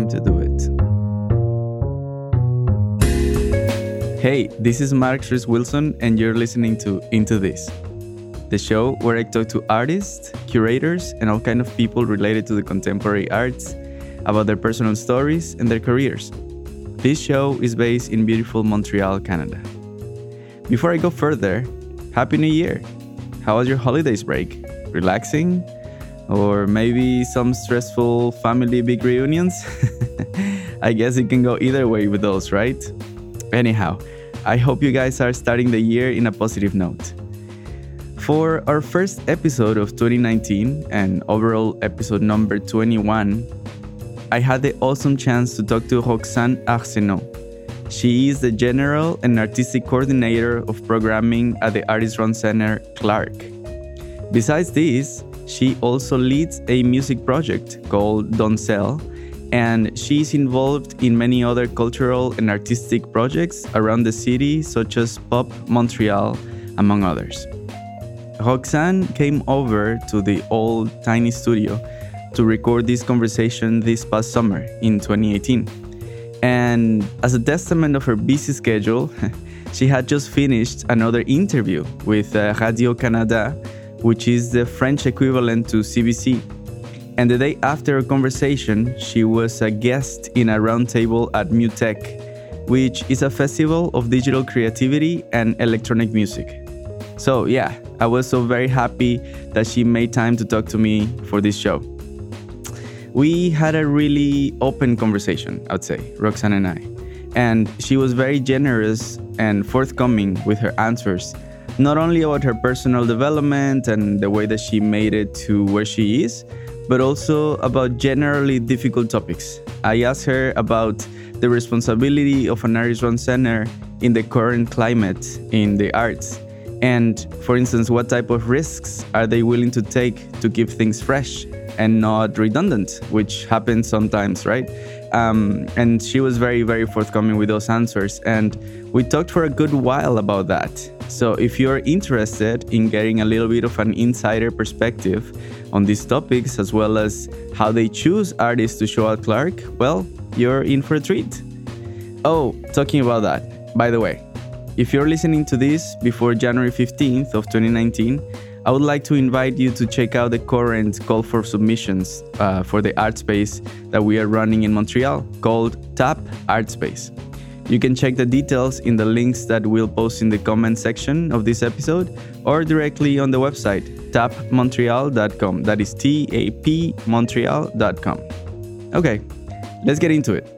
time to do it. Hey, this is Mark Schries Wilson, and you're listening to Into This, the show where I talk to artists, curators, and all kind of people related to the contemporary arts about their personal stories and their careers. This show is based in beautiful Montreal, Canada. Before I go further, Happy New Year! How was your holidays break? Relaxing? Or maybe some stressful family big reunions? I guess it can go either way with those, right? Anyhow, I hope you guys are starting the year in a positive note. For our first episode of 2019 and overall episode number 21, I had the awesome chance to talk to Roxane Arsenault. She is the general and artistic coordinator of programming at the Artist Run Center Clark. Besides this, she also leads a music project called Doncel, and she is involved in many other cultural and artistic projects around the city, such as Pop Montreal, among others. Roxane came over to the old tiny studio to record this conversation this past summer in 2018. And as a testament of her busy schedule, she had just finished another interview with uh, Radio Canada, which is the French equivalent to CBC. And the day after our conversation, she was a guest in a roundtable at MUTEK, which is a festival of digital creativity and electronic music. So, yeah, I was so very happy that she made time to talk to me for this show. We had a really open conversation, I'd say, Roxane and I. And she was very generous and forthcoming with her answers, not only about her personal development and the way that she made it to where she is, but also about generally difficult topics. I asked her about the responsibility of an artist run center in the current climate in the arts. And for instance, what type of risks are they willing to take to keep things fresh and not redundant, which happens sometimes, right? Um, and she was very, very forthcoming with those answers. And we talked for a good while about that. So if you're interested in getting a little bit of an insider perspective on these topics, as well as how they choose artists to show at Clark, well, you're in for a treat. Oh, talking about that, by the way, if you're listening to this before January 15th of 2019, I would like to invite you to check out the current call for submissions uh, for the art space that we are running in Montreal called Tap Art Space. You can check the details in the links that we'll post in the comment section of this episode or directly on the website tapmontreal.com. That is T A P Montreal.com. Okay, let's get into it.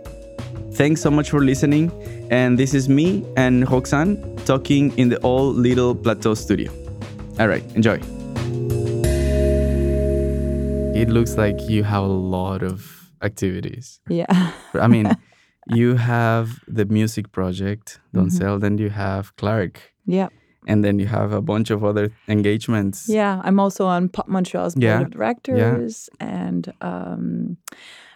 Thanks so much for listening. And this is me and Roxane talking in the old little plateau studio. All right, enjoy. It looks like you have a lot of activities. Yeah. I mean, you have the music project, Doncel, then you have Clark, yeah. and then you have a bunch of other engagements. Yeah. I'm also on Pop Montreal's board Yeah. of directors. And um,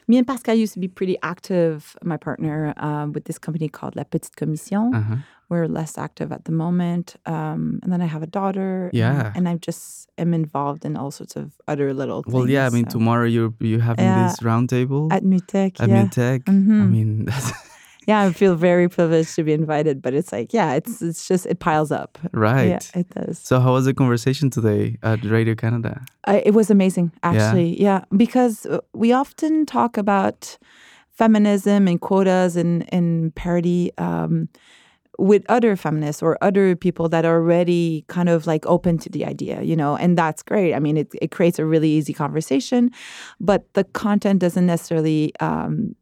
me and Pascal used to be pretty active, my partner, um, with this company called La Petite Commission. Uh-huh. We're less active at the moment. Um, and then I have a daughter. Yeah. And, I just am involved in all sorts of other little things. Well, yeah, I mean, so. tomorrow you're you having this roundtable At MUTEK, at yeah. Mintech. I mean, that's Yeah, I feel very privileged to be invited, but it's like, yeah, it's it's just it piles up. right. Yeah, it does. So, how was the conversation today at Radio Canada? It was amazing, actually. Yeah, because uh, we often talk about feminism and quotas and and parity um, with other feminists or other people that are already kind of like open to the idea, you know, and that's great. I mean, it it creates a really easy conversation, but the content doesn't necessarily um,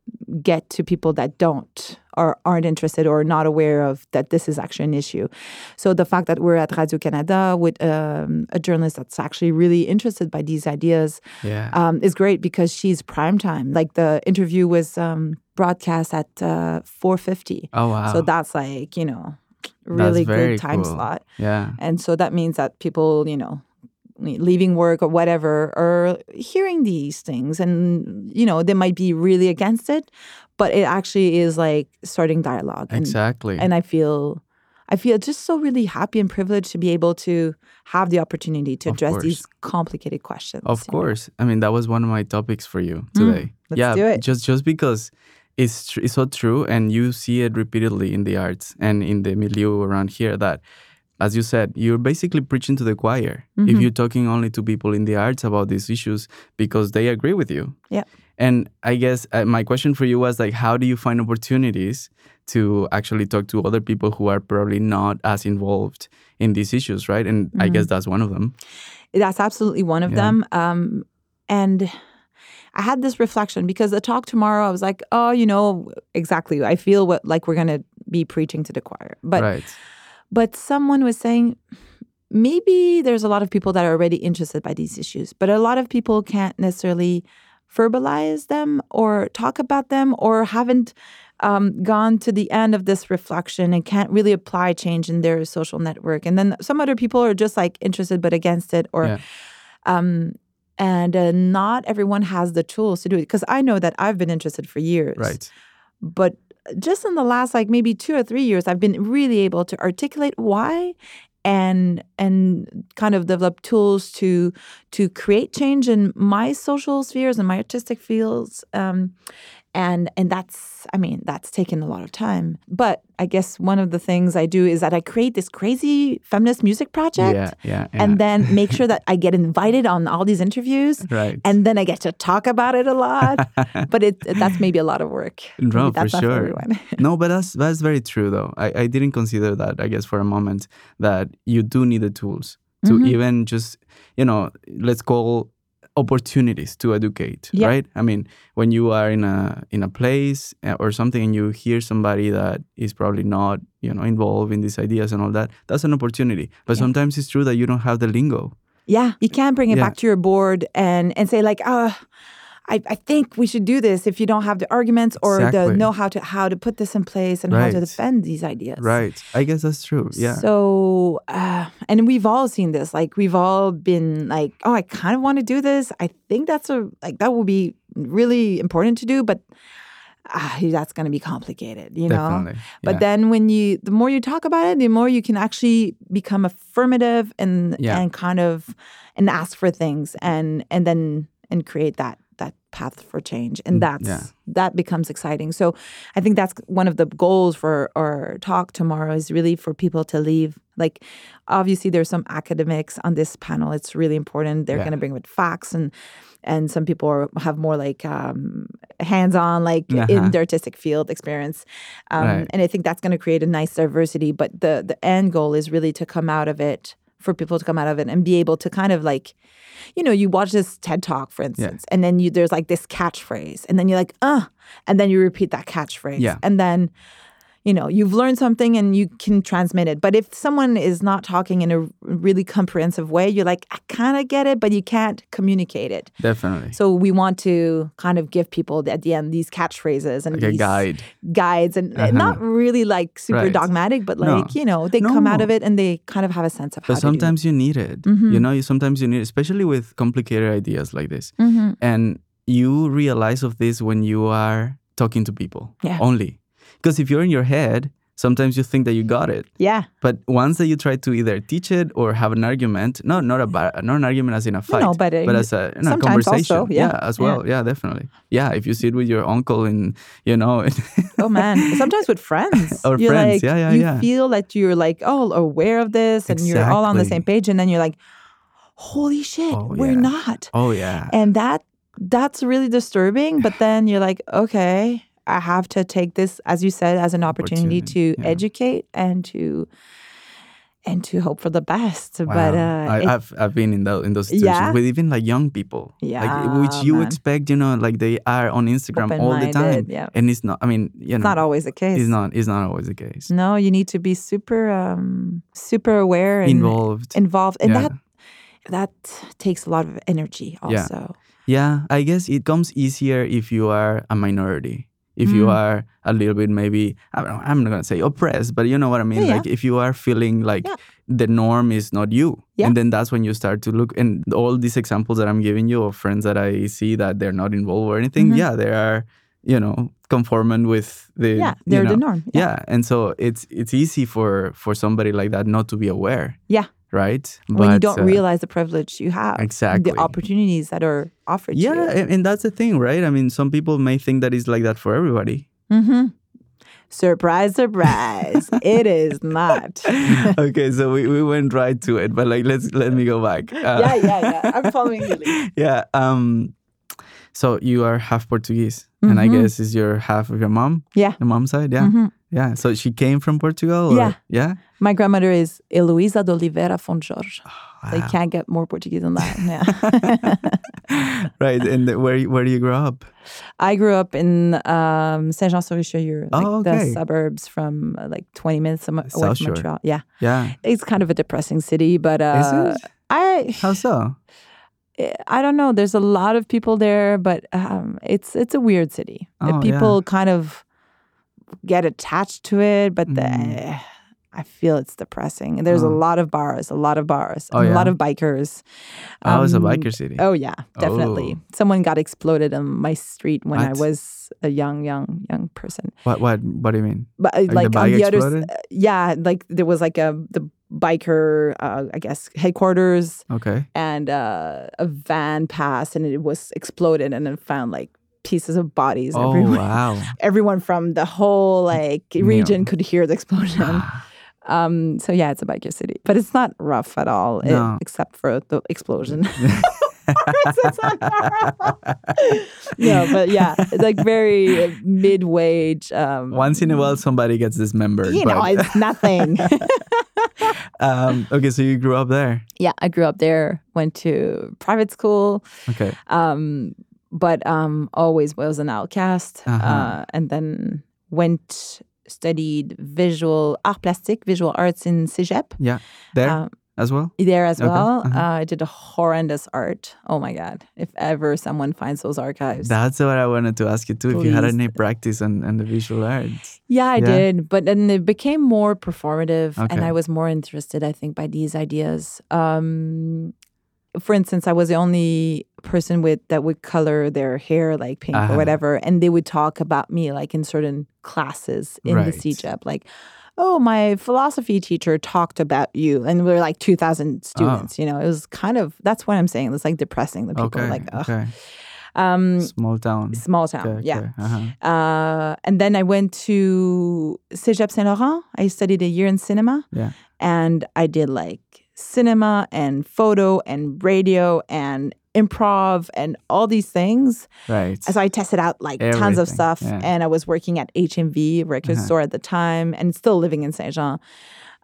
get to people that don't or aren't interested or not aware of that this is actually an issue. So the fact that we're at Radio Canada with um, a journalist that's actually really interested by these ideas Yeah. um, is great because she's prime time. Like the interview was um, broadcast at uh, 4:50, oh wow. so that's like you know really good time cool. slot. yeah. And so that means that people, you know, leaving work or whatever are hearing these things and you know they might be really against it but it actually is like starting dialogue and, Exactly. and i feel I feel just so really happy and privileged to be able to have the opportunity to Of address course. these complicated questions. Of you know? course. I mean, that was one of my topics for you today. Mm, let's yeah, do it. just just because it's tr- it's so true, and you see it repeatedly in the arts and in the milieu around here. That, as you said, you're basically preaching to the choir if Mhm. you're talking only to people in the arts about these issues because they agree with you. Yeah. And I guess uh, my question for you was like, how do you find opportunities to actually talk to other people who are probably not as involved in these issues, right? And I guess that's one of them. That's absolutely one of Yeah. them. Um, and I had this reflection because the talk tomorrow, I was like, oh, you know, exactly. I feel what like we're gonna be preaching to the choir, but right. But someone was saying maybe there's a lot of people that are already interested by these issues, but a lot of people can't necessarily verbalize them or talk about them or haven't um, gone to the end of this reflection and can't really apply change in their social network. And then some other people are just like interested but against it or Yeah. um and uh, not everyone has the tools to do it because I know that I've been interested for years Right. but just in the last like maybe two or three years i've been really able to articulate why and and kind of develop tools to to create change in my social spheres and my artistic fields um, and and that's i mean that's taken a lot of time but i guess one of the things i do is that i create this crazy feminist music project Yeah, yeah, yeah. and then make sure that i get invited on all these interviews right. and then I get to talk about it a lot. but it that's maybe a lot of work. No, for sure. everyone. no, but that's that's very true though. I, I didn't consider that, I guess, for a moment, that you do need the tools to Mhm. even just, you know, let's call opportunities to educate, Yeah. right? I mean, when you are in a in a place uh, or something and you hear somebody that is probably not, you know, involved in these ideas and all that, that's an opportunity. But Yeah. sometimes it's true that you don't have the lingo. yeah, you can't bring it Yeah. back to your board and and say like, uh, I, I think we should do this if you don't have the arguments or the know how to how to put this in place and how to defend these ideas. Right. I guess that's true. Yeah. So, uh, and we've all seen this. Like, we've all been like, oh, I kind of want to do this. I think that's a, like, that will be really important to do, but ah, that's going to be complicated, you know? Definitely. But then when you, the more you talk about it, the more you can actually become affirmative and, Yeah. and kind of, and ask for things and, and then, and create that path for change. And Mm, that's, yeah. that becomes exciting. So I think that's one of the goals for our talk tomorrow is really for people to leave. Like, obviously, there's some academics on this panel. It's really important. They're Yeah. going to bring with facts, and and some people are, have more like um, hands-on, like Uh-huh. in the artistic field experience. Um, Right. And I think that's going to create a nice diversity. But the the end goal is really to come out of it for people to come out of it and be able to kind of like you know, you watch this TED talk, for instance, and then you there's like this catchphrase, and then you're like, uh, and then you repeat that catchphrase. Yeah. And then, you know, you've learned something and you can transmit it. But if someone is not talking in a really comprehensive way, you're like, I kind of get it, but you can't communicate it. Definitely. So we want to kind of give people at the end these catchphrases and like a these guide. guides and Uh-huh. not really like super Right. dogmatic, but No. like, you know, they come out of it and they kind of have a sense of how But to do it. sometimes you need it. Mhm. You know, you sometimes you need, it, especially with complicated ideas like this. Mhm. And you realize of this when you are talking to people Yeah. only. Because if you're in your head, sometimes you think that you got it. Yeah. But once that you try to either teach it or have an argument, no, not a bar, not an argument as in a fight, no, but, uh, as a, in a conversation. also, yeah. as well. Yeah. definitely. Yeah, if you sit with your uncle and you know, Oh man, sometimes with friends. Or you're friends, Like, yeah, yeah, you yeah. feel that you're like all aware of this, and you're all on the same page, and then you're like, "Holy shit, Oh, we're yeah. not!" oh yeah, And that that's really disturbing. But then you're like, "Okay, I have to take this, as you said, as an opportunity, Opportunity, to yeah. educate and to and to hope for the best." Wow. But uh, I, it- I've I've been in those in those situations Yeah? with even like young people, like Yeah, which you man. expect, you know, like they are on Instagram all the time, yeah. and it's not. I mean, you it's not always the case. it's not it's not always the case. No, you need to be super um super aware and Involved, involved, and Yeah. that that takes a lot of energy Yeah. also. yeah. I guess it comes easier if you are a minority. If you Mm. are a little bit maybe I don't know, I'm not gonna say oppressed, but you know what I mean. Yeah, yeah. Like if you are feeling like Yeah. the norm is not you, and then that's when you start to look. And all these examples that I'm giving you of friends that I see that they're not involved or anything, Mhm. yeah, they are you know conformant with the yeah they're know, the norm yeah. yeah and so it's it's easy for for somebody like that not to be aware Yeah. Right? When you don't uh, realize the privilege you have Exactly. the opportunities that are offered yeah to you. and, and that's the thing right? I mean some people may think that it's like that for everybody. Mm-hmm. surprise surprise. It is not. Okay so we, we went right to it but like let's let me go back. Uh, yeah yeah yeah. I'm following you yeah um so you are half portuguese and i Mhm. guess is your half of your mom? Yeah. The mom side yeah? Mhm. Yeah so she came from portugal or- Yeah. yeah my grandmother is Eloisa de Oliveira Fonjorge. They Wow. can't get more Portuguese than that. Yeah. right and where where do you grow up I grew up in um, Saint Jean sur Richelieu, like Oh, the suburbs from uh, like 20 minutes away South from Shore. Montreal. Yeah. yeah It's kind of a depressing city, but uh? I how so I don't know. There's a lot of people there, but um, it's it's a weird city. Oh, people kind of get attached to it, but the, Mm. I feel it's depressing. And there's a Oh. lot of bars, a lot of bars, Oh, and a lot of bikers. oh it's a Um, biker city Oh yeah, definitely. Oh. Someone got exploded on my street when I was a young, young, young person. what what what do you mean But uh, the like, on bike the other, exploded? uh, yeah, like there was like a the biker, uh, I guess headquarters, okay and uh, a van passed and it was exploded, and then found like pieces of bodies oh everywhere. wow Everyone from the whole like region could hear the explosion. Um, so yeah, it's a biker city, but it's not rough at all, it- except for the explosion. It's not horrible. no, but yeah, it's like very mid-wage. Um, once in a while somebody gets dismembered you know, it's nothing. um okay so you grew up there yeah, I grew up there, went to private school, okay um, but um, always was an outcast, Uh-huh. uh, and then went studied visual art plastic, visual arts in Cégep. yeah there Um, as well there as Okay, well. uh-huh. Uh, I did a horrendous art. Oh my god! If ever someone finds those archives, That's what I wanted to ask you too. If you had any practice on, on the visual arts. yeah, I Yeah. did. But then it became more performative, and I was more interested, I think, by these ideas. Um, for instance, I was the only person with that would color their hair like pink Uh-huh. or whatever, and they would talk about me like in certain classes in the Right. Cégep, like. Oh, my philosophy teacher talked about you, and we were like two thousand students. You know, it was kind of that's what I'm saying. It's like depressing. The people Okay. like, Ugh. okay. um, Small town. small town, Okay, yeah. okay, uh-huh. Uh, and then I went to Cégep Saint Laurent. I studied a year in cinema, Yeah. and I did like cinema and photo and radio and improv and all these things. Right. So I tested out like tons of stuff, yeah. and I was working at HMV record Uh-huh. store at the time, and still living in Saint Jean.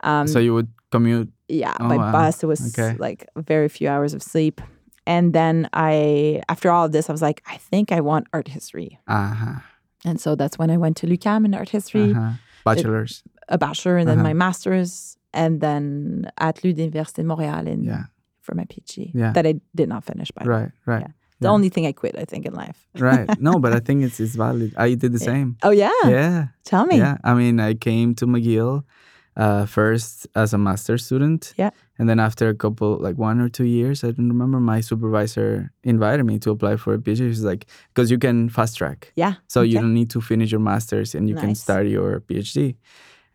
Um, so you would commute. yeah, Oh, by wow. bus it was Okay. like very few hours of sleep. And then I, after all of this, I was like, I think I want art history. Uh-huh. And so that's when I went to l'UQAM in art history, uh-huh. Bachelor's. a bachelor, and then Uh-huh. my master's, and then at l'Université de Montréal in, yeah. for my PhD Yeah. that I did not finish by the way. Right, right. Yeah. The yeah. only thing I quit, I think, in life. right. No, but I think it's it's valid. I did the same. Oh yeah, Yeah. tell me. Yeah. I mean, I came to McGill uh, first as a master's student. Yeah. And then after a couple, like one or two years, I don't remember, my supervisor invited me to apply for a PhD. She's like, because you can fast track. Yeah. So you don't need to finish your master's and you can start your PhD.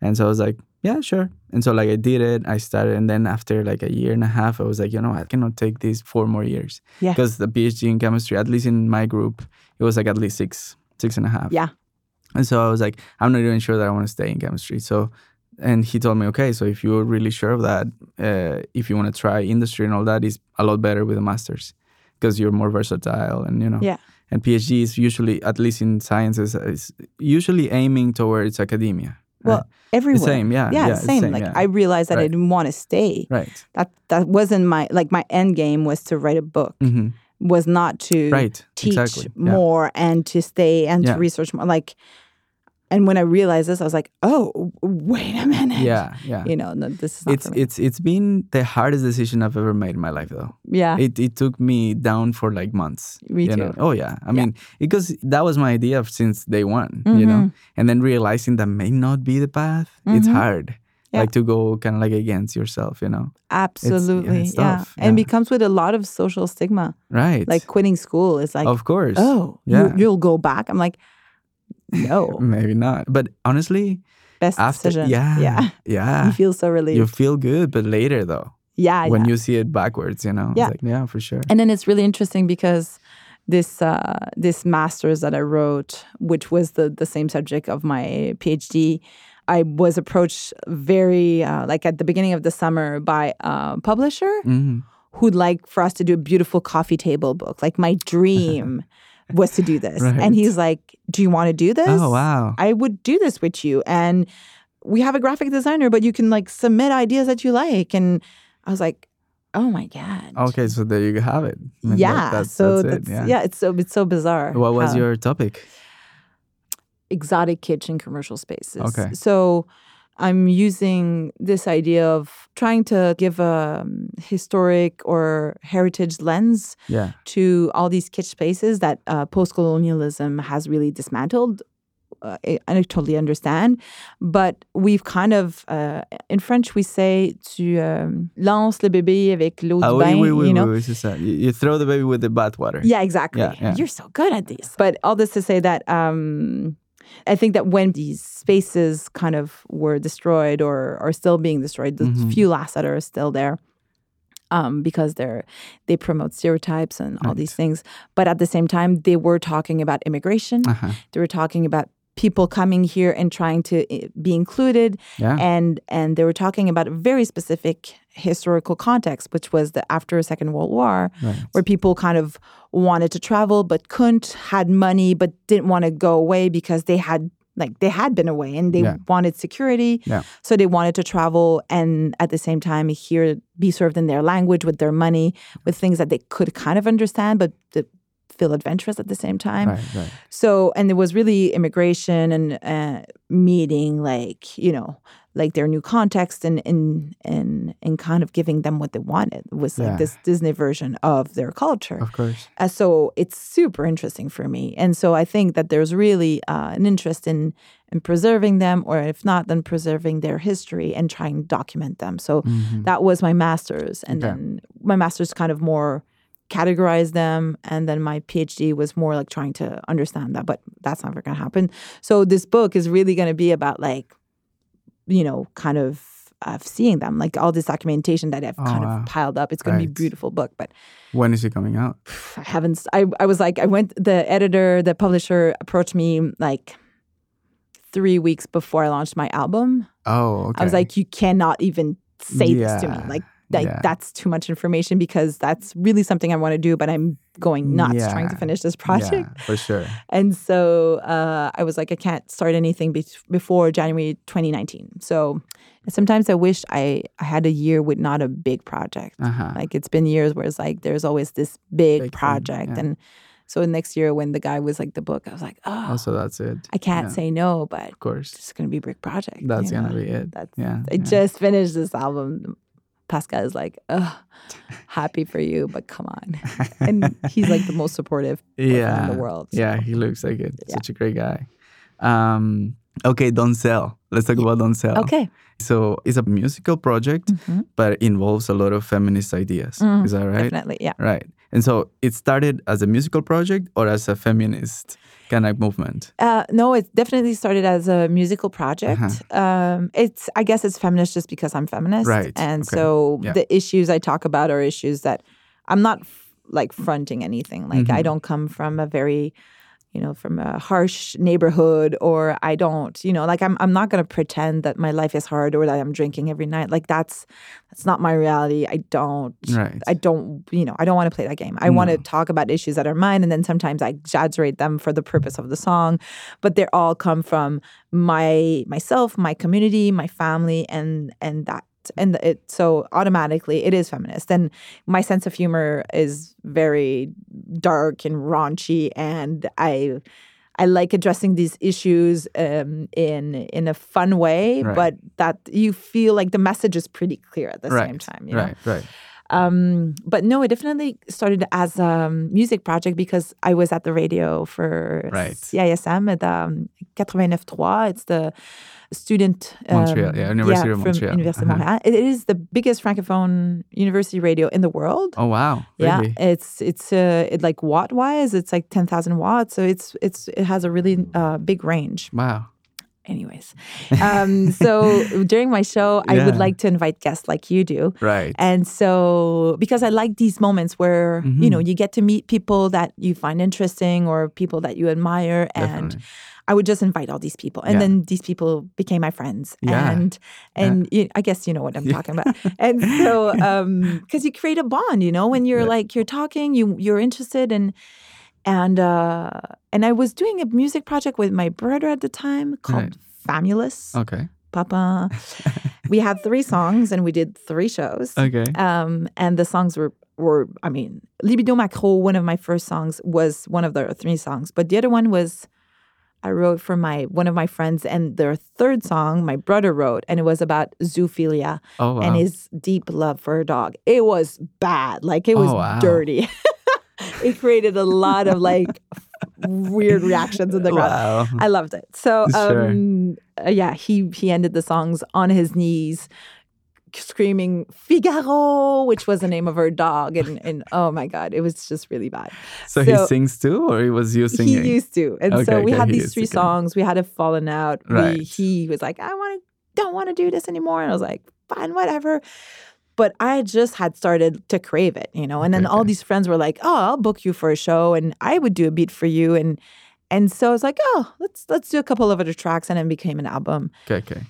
And so I was like, yeah, sure. And so like I did it, I started, and then after like a year and a half, I was like, you know, I cannot take these four more years. Yeah. Because the PhD in chemistry, at least in my group, it was like at least six, six and a half. Yeah. And so I was like, I'm not even sure that I want to stay in chemistry. So, and he told me, okay, so if you're really sure of that, uh, if you want to try industry and all that, is a lot better with a master's because you're more versatile and you know. Yeah. And PhD is usually, at least in sciences, is usually aiming towards academia. Well, right? everywhere. same, yeah, yeah, yeah, same. same, Like yeah. I realized that I didn't want to stay. right. That that wasn't my like my end game was to write a book. hmm Was not to Right. teach exactly. Yeah. more and to stay and Yeah. to research more. Like, and when I realized this, I was like, oh, wait a minute. Yeah. Yeah. You know, no, this is not It's it's it's been the hardest decision I've ever made in my life, though. yeah, It it took me down for like months. Me you too. Know? Oh yeah. I mean, because that was my idea since day one. You know, Mm-hmm. and then realizing that may not be the path. It's Mhm. hard. Yeah. Like to go kind of like against yourself. You know. absolutely. it's yeah, tough, and yeah. it comes with a lot of social stigma. Right. Like quitting school is like, of course. oh, Yeah. you, you'll go back. I'm like, no. Maybe not. But honestly, Best after decision. yeah, Yeah. yeah, You feel so relieved. you feel good. But later though, yeah. when yeah. you see it backwards, you know, Yeah. it's like, yeah, for sure. And then it's really interesting because this uh, this master's that I wrote, which was the the same subject of my PhD, I was approached very uh, like at the beginning of the summer by a publisher Mhm. who'd like for us to do a beautiful coffee table book. Like my dream was to do this, Right. and he's like, "Do you want to do this? Oh wow. I would do this with you. And we have a graphic designer, but you can like submit ideas that you like. And I was like, oh my God. Okay, so there you have it. I mean, that- Yeah. that's, so that's that's, it. yeah. it's so it's so bizarre. What was how- your topic? exotic kitchen commercial spaces. Okay. So I'm using this idea of trying to give a um, historic or heritage lens Yeah. to all these kitsch spaces that uh, post-colonialism has really dismantled. Uh, I, I totally understand, but we've kind of uh, in French we say tu um, lances le bébé avec l'eau Ah, du bain, oui, oui, you know. oui, oui, ça. You, you throw the baby with the bath water. Yeah, exactly. Yeah, yeah. You're so good at these. But all this to say that um, I think that when these spaces kind of were destroyed or are still being destroyed, the Mhm. few last that are still there, um, because they're they promote stereotypes and all these things. But at the same time, they were talking about immigration. Uh-huh. They were talking about people coming here and trying to eh, be included Yeah. and and they were talking about a very specific historical context which was the after second world war Right. where people kind of wanted to travel but couldn't had money but didn't want to go away because they had like they had been away and they Yeah. wanted security Yeah. so they wanted to travel and at the same time here be served in their language with their money with things that they could kind of understand but that feel adventurous at the same time Right, right. so, and there was really immigration and uh, meeting, like you know, like their new context and and and and kind of giving them what they wanted It was like Yeah. this Disney version of their culture. Of course. Uh, so it's super interesting for me, and so I think that there's really uh, an interest in in preserving them, or if not, then preserving their history and trying to document them. So Mhm. that was my master's, and Okay. then my master's kind of more categorized them, and then my PhD was more like trying to understand that, but that's never going to happen. So this book is really going to be about like, you know, kind of of seeing them, like all this documentation that I've Oh, kind wow. of piled up. It's going to be a beautiful book, but When is it coming out? I haven't. I I was like, I went. The editor, the publisher, approached me like three weeks before I launched my album. Oh, okay. I was like, you cannot even say this to me. Like, like yeah. that's too much information because that's really something I want to do, but I'm going nuts trying to finish this project. Yeah, for sure. And so uh, I was like, I can't start anything be- before January 2019. So sometimes I wish I, I had a year with not a big project. Uh-huh. Like it's been years where it's like there's always this big, Big thing, project. yeah. And so next year when the guy was like the book, I was like, oh, so that's it. I can't yeah. say no, but Of course. it's going to be a big project. you That's gonna be it. That's, Yeah. I yeah. just finished this album. Pascal is like, ugh, happy for you, but come on. And he's like the most supportive yeah. in the world. Yeah, he looks like it. Yeah. Such a great guy. Um, okay, Don't Sell. Let's talk about Don't Sell. Okay. So it's a musical project, Mhm. but it involves a lot of feminist ideas. Mm, Is that right? Definitely. Yeah. Right. And so it started as a musical project or as a feminist kind of movement? Uh, no, it definitely started as a musical project. Uh-huh. Um, it's, I guess, it's feminist just because I'm feminist, Right, And okay, so yeah. the issues I talk about are issues that I'm not f- like fronting anything. Like I Mhm. don't come from a very, you know, from a harsh neighborhood, or I don't, you know, like I'm, I'm not going to pretend that my life is hard or that I'm drinking every night. Like that's, that's not my reality. I don't, Right. I don't, you know, I don't want to play that game. I want to talk about issues that are mine, and then sometimes I exaggerate them for the purpose of the song. But they all come from my myself, my community, my family, and and that and it. So automatically, it is feminist, and my sense of humor is very dark and raunchy, and I. I like addressing these issues um, in in a fun way, Right. but that you feel like the message is pretty clear at the right. same time. You know? right. Right. Um, but no, it definitely started as a music project because I was at the radio for Right. CISM at um, 89.3. It's the student Montreal, um, yeah, University of Montreal. Université Uh-huh. Montréal. It is the biggest francophone university radio in the world. Oh wow. Yeah, it's it's uh, it like watt wise, it's like ten thousand watts, so it's it's it has a really uh, big range. Wow. Anyways, um, so during my show, I would like to invite guests like you do. Right. And so, because I like these moments where you Mm-hmm. know you get to meet people that you find interesting or people that you admire, and Definitely. I would just invite all these people, and Yeah. then these people became my friends, Yeah. and and you- I guess you know what I'm talking about. And so, because you create a bond, you know, when you're like you're talking, you you're interested, and and uh, and I was doing a music project with my brother at the time called Right. Famulous. Okay. Papa. we had three songs and we did three shows. Okay. Um, and the songs were were I mean, Libido Macro, one of my first songs, was one of the three songs. But the other one was I wrote for my one of my friends, and their third song my brother wrote, and it was about zoophilia Oh wow. and his deep love for a dog. It was bad, like it was Oh, wow. dirty. it created a lot of like weird reactions in the crowd. wow. I loved it. So um, uh, yeah, he he ended the songs on his knees, screaming Figaro, which was the name of her dog, and and oh my god, it was just really bad. So, he sings too, or he was you singing? He used to, and Okay, so we okay, had these three songs. We had a fallen out. Right. We, he was like, I want to, don't want to do this anymore, and I was like, fine, whatever. But I just had started to crave it, you know. And then Okay, all these friends were like, "Oh, I'll book you for a show, and I would do a beat for you." And and so I was like, "Oh, let's let's do a couple of other tracks," and it became an album. okay. Okay.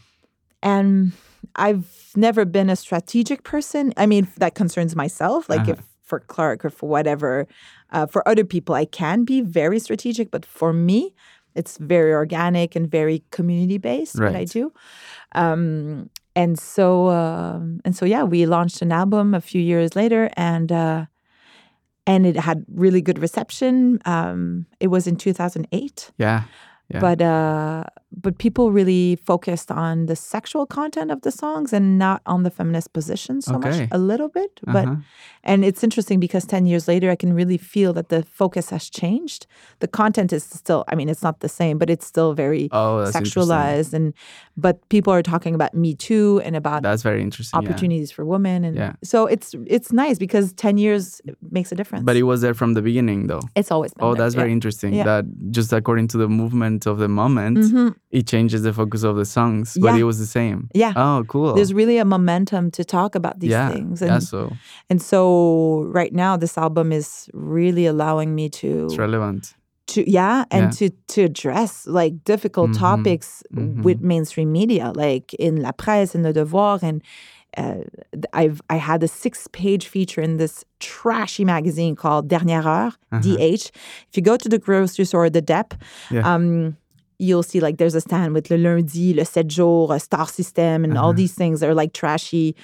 And I've never been a strategic person. I mean, that concerns myself. Like Uh-huh. if for Clark or for whatever, uh, for other people, I can be very strategic. But for me, it's very organic and very community based. What I do. Um, and so um, and so yeah, we launched an album a few years later, and uh, and it had really good reception. Um, it was in two thousand eight Yeah. Yeah. but uh but people really focused on the sexual content of the songs and not on the feminist position so Okay. much a little bit but Uh-huh. and it's interesting because 10 years later i can really feel that the focus has changed the content is still i mean it's not the same but it's still very Oh, sexualized and but people are talking about me too and about That's very interesting. yeah. opportunities for women and Yeah. so it's it's nice because 10 years makes a difference But it was there from the beginning, though. it's always been Oh, there, that's yeah. very interesting. Yeah. That just according to the movement of the moment, Mhm. It changes the focus of the songs, but Yeah. it was the same. Yeah. Oh, cool. there's really a momentum to talk about these yeah. things yeah. and So And so right now this album is really allowing me to it's relevant. to yeah and Yeah. to to address like difficult Mhm. topics Mhm. with mainstream media like in La Presse in Le Devoir and uh, I've I had a six page feature in this trashy magazine called Dernière Heure Uh-huh. DH. If you go to the grocery store, the DEP, Yeah. um, you'll see like there's a stand with Le Lundi, Le Sept Jours, uh, Star System, and all Uh-huh. these things. They're like trashy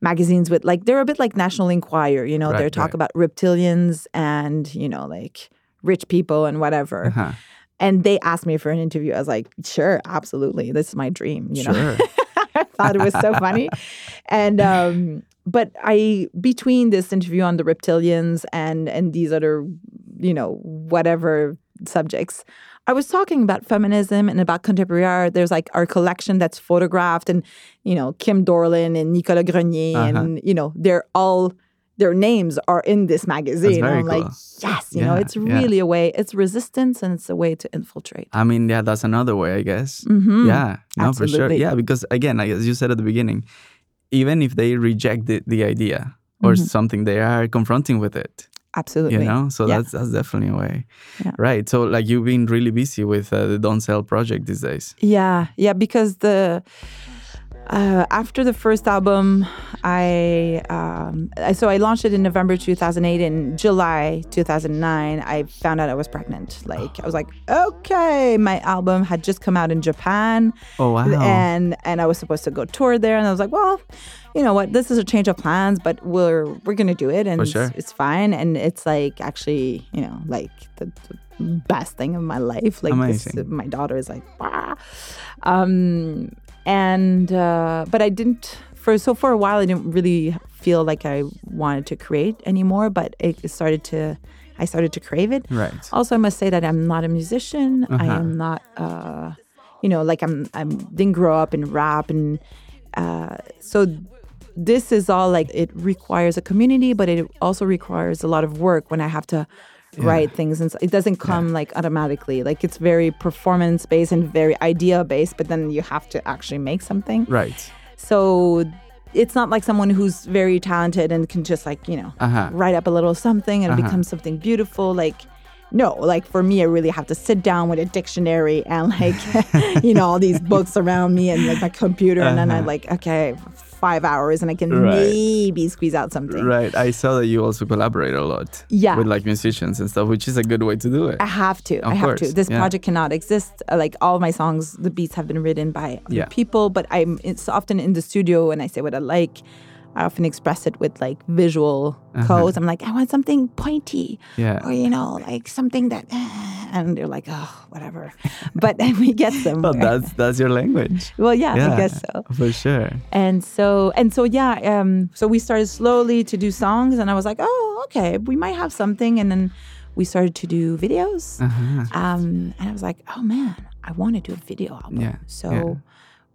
magazines with like they're a bit like National Enquirer, you know. Right, they talk right. about reptilians and you know like rich people and whatever. Uh-huh. And they asked me for an interview. I was like, sure, absolutely, this is my dream. You know, I thought it was so funny. And um, but I between this interview on the reptilians and and these other, you know, whatever subjects, I was talking about feminism and about contemporary art. There's like our collection that's photographed, and you know, Kim Dorland and Nicolas Grenier, Uh-huh. and you know, they're all their names are in this magazine. I'm like, yes, you know, Yeah, it's yeah. really a way. It's resistance and it's a way to infiltrate. I mean, yeah, that's another way, I guess. Mhm. Yeah, no, for sure. Yeah, because again, like, as you said at the beginning, even if they reject the, the idea or Mhm. something, they are confronting with it. Absolutely. You know, so Yeah. that's that's definitely a way, Yeah. right? So, like, you've been really busy with uh, the Don't Sell project these days. Yeah, yeah, because the uh, after the first album, I um, so I launched it in November 2008. In July 2009, I found out I was pregnant. Like I was like, okay, my album had just come out in Japan, Oh wow! and and I was supposed to go tour there, and I was like, well, you know what, this is a change of plans, but we're we're gonna do it, and For it's, it's fine, and it's like actually, you know, like the, the best thing of my life. Like this, my daughter is like, wow. Um, and uh, but I didn't for so for a while I didn't really feel like I wanted to create anymore, but it started to. I started to crave it. Right. Also, I must say that I'm not a musician. I Uh-huh. am not, uh, you know, like I'm. I'm didn't grow up in rap, and uh, so this is all like it requires a community, but it also requires a lot of work when I have to write things, and it doesn't come like automatically. Like it's very performance based and very idea based, but then you have to actually make something. Right. So it's not like someone who's very talented and can just like, you know, Uh-huh. write up a little something and it Uh-huh. becomes something beautiful. Like, no, like for me, I really have to sit down with a dictionary and like, you know, all these books around me and like my computer. And then I Uh-huh. like, okay, five hours and I can Right. maybe squeeze out something. Right. I saw that you also collaborate a lot. Yeah. With like musicians and stuff, which is a good way to do it. I have to. I Of have to. This yeah. project cannot exist. Uh, Like all my songs, the beats have been written by other Yeah. people, but I'm it's often in the studio and I say what I like. I often express it with like visual codes. I'm like, I want something pointy, Uh-huh. Yeah. or you know, like something that, and they're like, oh, whatever. But we get them. Well, that's that's your language. well, yeah, Yeah. I guess so. For sure. And so and so yeah, um, so we started slowly to do songs, and I was like, oh, okay, we might have something, and then we started to do videos, Uh-huh. um, and I was like, oh man, I want to do a video album. Yeah, So yeah.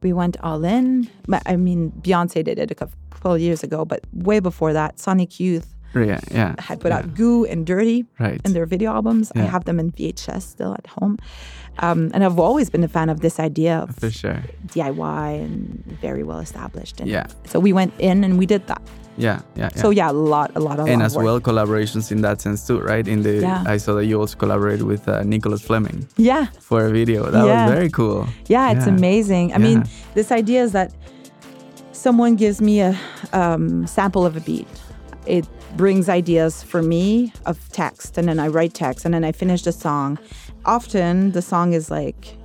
we went all in. But I mean, Beyonce did it a couple of years ago, but way before that, Sonic Youth Yeah. Yeah. had put yeah. out Goo and Dirty Right. in their video albums. I have them in VHS still at home. Um, and I've always been a fan of this idea of For sure. DIY and very well established. And Yeah. So we went in and we did that. Yeah. Yeah. yeah. So yeah, a lot, a lot, a lot. and of as well collaborations in that sense too, right? In the Yeah. I saw that you also collaborated with uh, Nicolas Fleming Yeah, for a video. That Yeah. was very cool. yeah, it's Yeah. amazing. I mean, this idea is that someone gives me a um, sample of a beat. It brings ideas for me of text, and then I write text, and then I finish the song. Often the song is like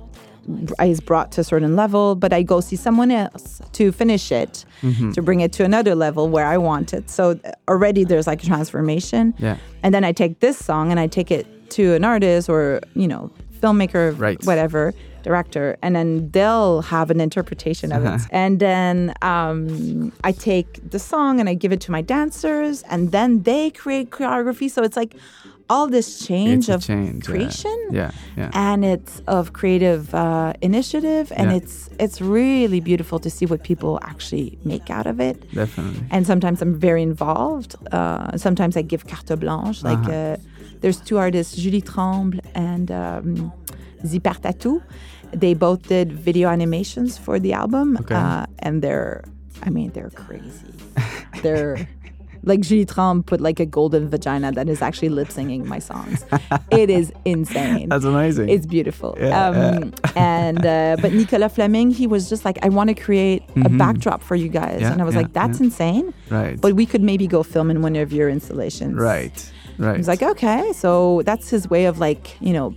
is brought to a certain level, but I go see someone else to finish it, Mm-hmm. to bring it to another level where I want it. So already there's like a transformation. Yeah. And then I take this song and I take it to an artist or, you know, filmmaker, Right. whatever, director, and then they'll have an interpretation of Uh-huh. it. And then um, I take the song and I give it to my dancers, and then they create choreography. So it's like all this change of change. yeah. creation Yeah. Yeah. and it's of creative uh, initiative and Yeah. it's it's really beautiful to see what people actually make out of it Definitely. and sometimes i'm very involved uh, sometimes i give carte blanche like Uh-huh. uh, there's two artists julie tremble and um, zipper tattoo they both did video animations for the album Okay. uh, and they're i mean they're crazy they're like Julie Tremble put like a golden vagina that is actually lip singing my songs. it is insane. That's amazing. It's beautiful. Yeah, um, and uh, but Nicolas Fleming, he was just like, I want to create a backdrop for you guys, Mm-hmm. Yeah, and I was yeah, like, that's yeah. insane. right. But we could maybe go film in one of your installations. right. Right. He was like, okay, so that's his way of like, you know,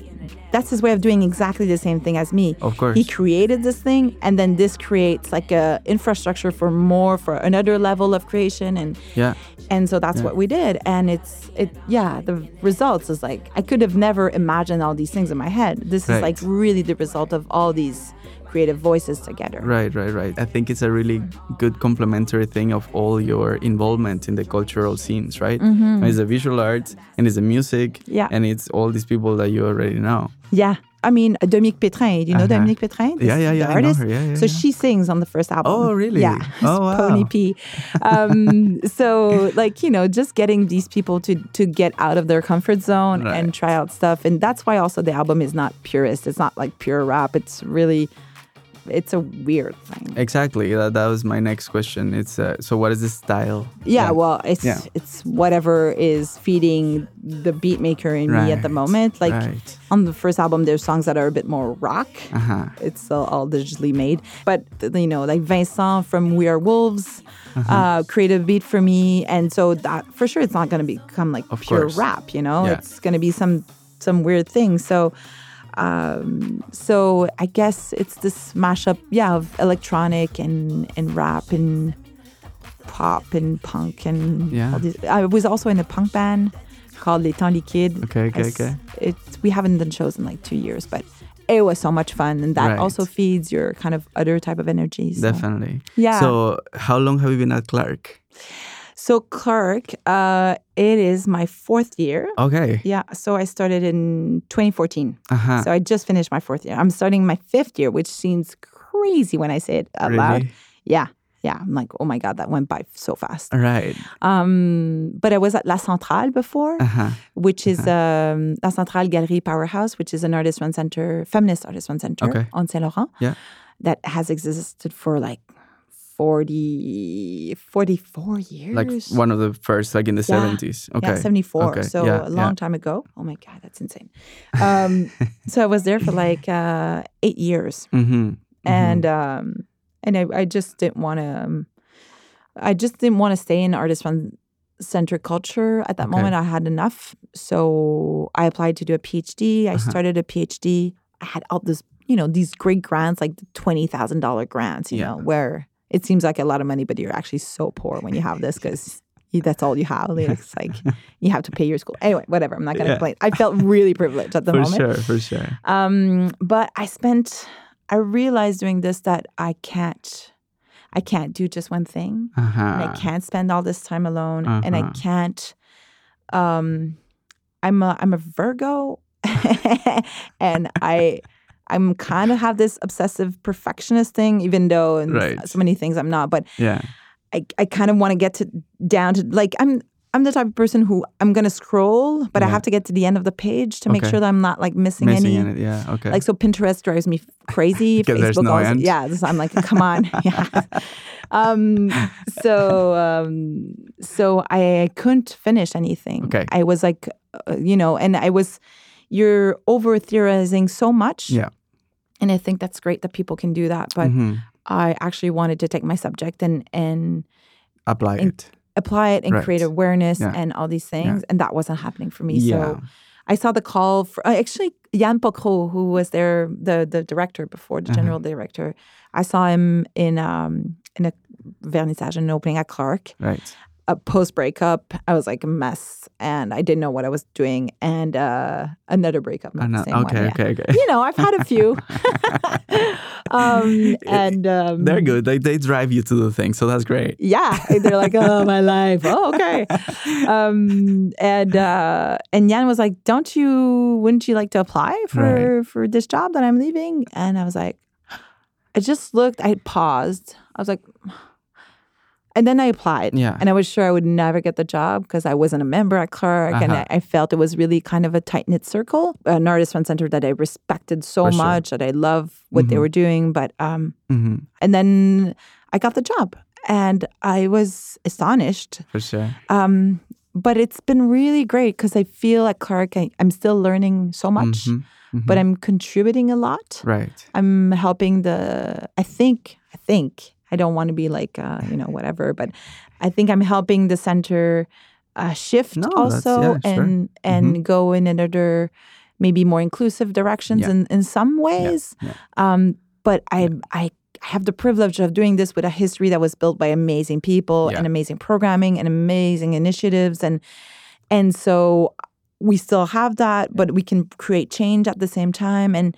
that's his way of doing exactly the same thing as me. Of course. He created this thing, and then this creates like a infrastructure for more, for another level of creation, and yeah. and so that's what we did. And it's it, yeah, the results is like I could have never imagined all these things in my head. This Right. is like really the result of all these creative voices together. Right, right, right. I think it's a really good complementary thing of all your involvement in the cultural scenes, right? It's the visual arts and it's the music Mm-hmm. Yeah. and it's all these people that you already know. Yeah. I mean, Dominique Pétrin. Do you know Uh-huh. Dominique Pétrin? This Yeah, yeah, yeah, The artist. Yeah, yeah, so yeah. she sings on the first album. Oh, really? Yeah. Oh, wow. Pony P. Um, so, like, you know, just getting these people to to get out of their comfort zone Right. and try out stuff. And that's why also the album is not purist. It's not like pure rap. It's really, it's a weird thing. Exactly. That, that was my next question. It's uh, so what is the style? Yeah, well, it's Yeah. it's whatever is feeding the beat maker in me at the moment. Like right. on the first album, there's songs that are a bit more rock. Uh-huh. It's all, all digitally made, but you know, like Vincent from We Are Wolves Uh-huh. uh, created a beat for me, and so that for sure it's not going to become like Of pure course. rap. You know, Yeah. it's going to be some some weird thing. So. Um, so I guess it's this mashup, yeah, of electronic and, and rap and pop and punk and Yeah. I was also in a punk band called Les Temps Liquides. Okay, okay, s- okay. It's we haven't done shows in like two years, but it was so much fun, and that Right. also feeds your kind of other type of energy. So. Definitely. Yeah. So how long have you been at Clark? So Clark, uh, it is my fourth year. Okay. Yeah. So I started in 2014. Uh-huh. So I just finished my fourth year. I'm starting my fifth year, which seems crazy when I say it out loud. Really? Yeah. Yeah. I'm like, oh my God, that went by so fast. All right. Um, but I was at La Centrale before, Uh-huh. which is um, La Centrale Galerie Powerhouse, which is an artist run center, feminist artist run center Okay. on Saint Laurent. Yeah. That has existed for like 40, 44 years. Like one of the first, like in the Yeah. 70s. Okay. Yeah, 74. Okay. So Yeah, a long time ago. Oh my God, that's insane. Um, so I was there for like uh, eight years. Mm-hmm. And um, and I, I just didn't want to, um, I just didn't want to stay in artist run center culture. At that Okay. moment, I had enough. So I applied to do a PhD. I Uh-huh. started a PhD. I had all this, you know, these great grants, like $20,000 grants, you know, where it seems like a lot of money, but you're actually so poor when you have this because that's all you have. It's like you have to pay your school. Anyway, whatever. I'm not going to Yeah. complain. I felt really privileged at the for moment. For sure, for sure. Um, but I spent, I realized doing this that I can't, I can't do just one thing. Uh-huh. And I can't spend all this time alone. And I Uh-huh. can't, um, I'm a, I'm a Virgo and I, I'm kind of have this obsessive perfectionist thing, even though in Right. so many things I'm not, but Yeah. I, I kind of want to get to down to like I'm I'm the type of person who I'm gonna scroll, but I have to get to the end of the page to make sure that I'm not like missing, Missing any. it. Yeah. Okay. Like so, Pinterest drives me crazy. there's Facebook no also, end. yeah. so I'm like, come on, yeah. Um, so um, so I couldn't finish anything. Okay. I was like, uh, you know, and I was, you're over theorizing so much. Yeah. And I think that's great that people can do that, but Mhm. I actually wanted to take my subject and and Apply and it. apply it and Right. create awareness Yeah. and all these things, and that wasn't happening for me. Yeah. So I saw the call for uh, actually Jan Pocro, who was there, the the director before Uh-huh. the general director. I saw him in um in a vernissage and opening at Clark. Right. Uh, post breakup, I was like a mess, and I didn't know what I was doing. And uh, another breakup, not Uh, the no, same one. okay, yeah. okay, okay. You know, I've had a few. um, and um, They're good. Like they drive you to the thing, so that's great. yeah they're like oh my life oh okay um and uh and Jan was like don't you wouldn't you like to apply for for this job that i'm leaving and i was like i just looked i paused i was like and then i applied Yeah. and i was sure i would never get the job because i wasn't a member at clark and Uh-huh. I, I felt it was really kind of a tight-knit circle an artist run center that i respected so For sure. much that i love what they Mhm. were doing but um hmm and then I got the job and I was astonished. For sure. Um, but it's been really great because I feel at Clark, I, I'm still learning so much, Mhm, mhm. but I'm contributing a lot. right. I'm helping the, I think, I think, I don't want to be like, uh, you know, whatever, but I think I'm helping the center uh, shift No, also yeah, sure. and, and go in another, maybe more inclusive directions Yeah. in, in some ways. yeah. Um, but I, I have the privilege of doing this with a history that was built by amazing people and amazing programming and amazing initiatives and and so we still have that but we can create change at the same time and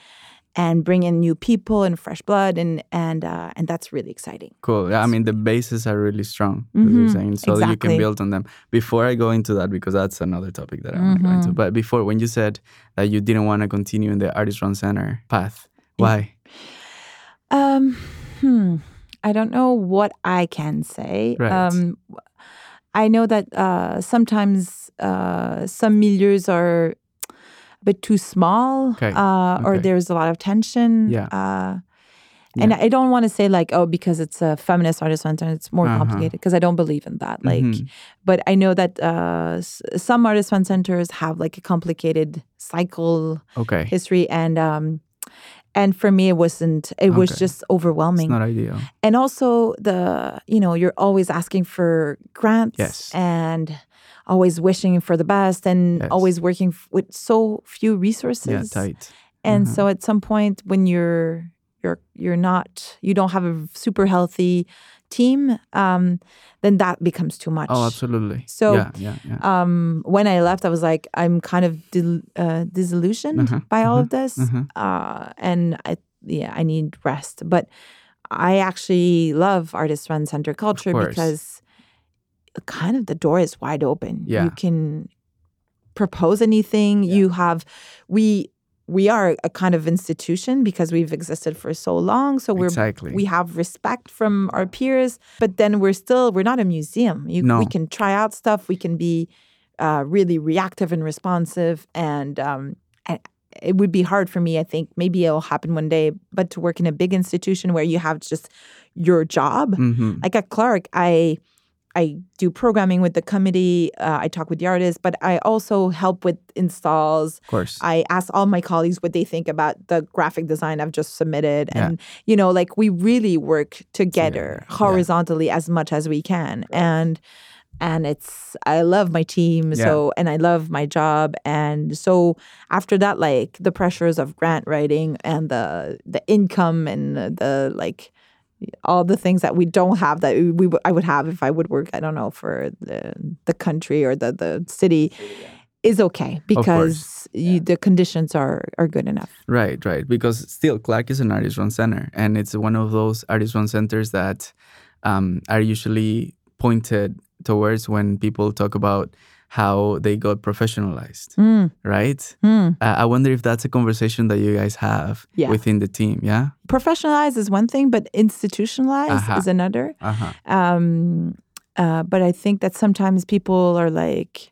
and bring in new people and fresh blood and and uh, and that's really exciting Cool. Yeah, I mean the bases are really strong, as Mhm, you're saying, so you can build on them. Before I go into that, because that's another topic that I want to go into. Mhm. But before, when you said that you didn't want to continue in the artist run center path, why? um hmm i don't know what i can say Right. um i know that uh sometimes uh some milieus are bit too small Okay, uh or there's a lot of tension Yeah. uh and I don't want to say like, oh, because it's a feminist artist center, it's more Uh-huh. complicated because I don't believe in that. Like, Mhm. but I know that uh, s- some artist run centers have like a complicated cycle Okay. history, and um, and for me, it wasn't. It was Okay. just It's overwhelming, not ideal. and also the you know you're always asking for grants Yes. and always wishing for the best and Yes. always working f- with so few resources. Yeah, tight. And Mhm. so at some point when you're you're you're not you don't have a super healthy team, um, then that becomes too much. Oh, absolutely. So, yeah, yeah, yeah. Um, when I left, I was like, I'm kind of dil- uh, disillusioned Uh-huh, by all uh-huh, of this, uh-huh. uh, and I yeah, I need rest. But I actually love artist run center culture because kind of the door is wide open. Yeah. You can propose anything. Yeah. You have we we are a kind of institution because we've existed for so long. So we're exactly. we have respect from our peers, but then we're still we're not a museum. You, No. We can try out stuff. We can be uh, really reactive and responsive, and um, it would be hard for me. I think maybe it'll happen one day, but to work in a big institution where you have just your job, hmm like at Clark, I I do programming with the committee. Uh, I talk with the artists, but I also help with installs. Of course. I ask all my colleagues what they think about the graphic design I've just submitted, Yeah. and you know, like we really work together yeah. horizontally as much as we can, and and it's I love my team Yeah. so and I love my job, and so after that, like the pressures of grant writing and the the income and the, the like all the things that we don't have that we, we I would have if I would work I don't know for the the country or the the city is okay because you, the conditions are are good enough. Right, right. Because still, Clark is an artist run center, and it's one of those artist run centers that um, are usually pointed towards when people talk about how they got professionalized, Mm, right? mm. Uh, I wonder if that's a conversation that you guys have Yeah. within the team. Yeah. Professionalized is one thing, but institutionalized Uh-huh. is another. Uh huh. Um, uh, but I think that sometimes people are like,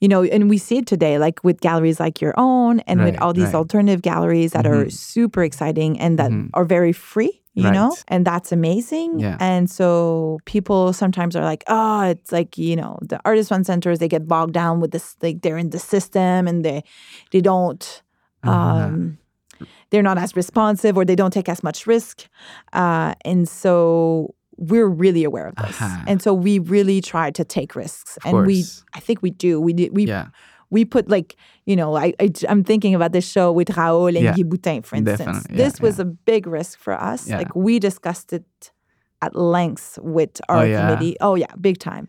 you know, and we see it today, like with galleries like your own and with all these right. alternative galleries that are Mhm. super exciting and that Mhm. are very free, you know, and that's amazing. Yeah. And so people sometimes are like, oh, it's like, you know, the artist run centers, they get bogged down with this, like they're in the system and they, they don't, Uh-huh. um, they're not as responsive or they don't take as much risk. Uh, and so we're really aware of this. Uh-huh. And so we really try to take risks. Of and we. I think we do. We do, we, Yeah. We put like, you know, I, I, am thinking about this show with Raoul and Yeah. Guy Boutin, for instance. Yeah, this was a big risk for us. Yeah. Like we discussed it at length with our Oh, yeah? committee. Oh yeah, big time.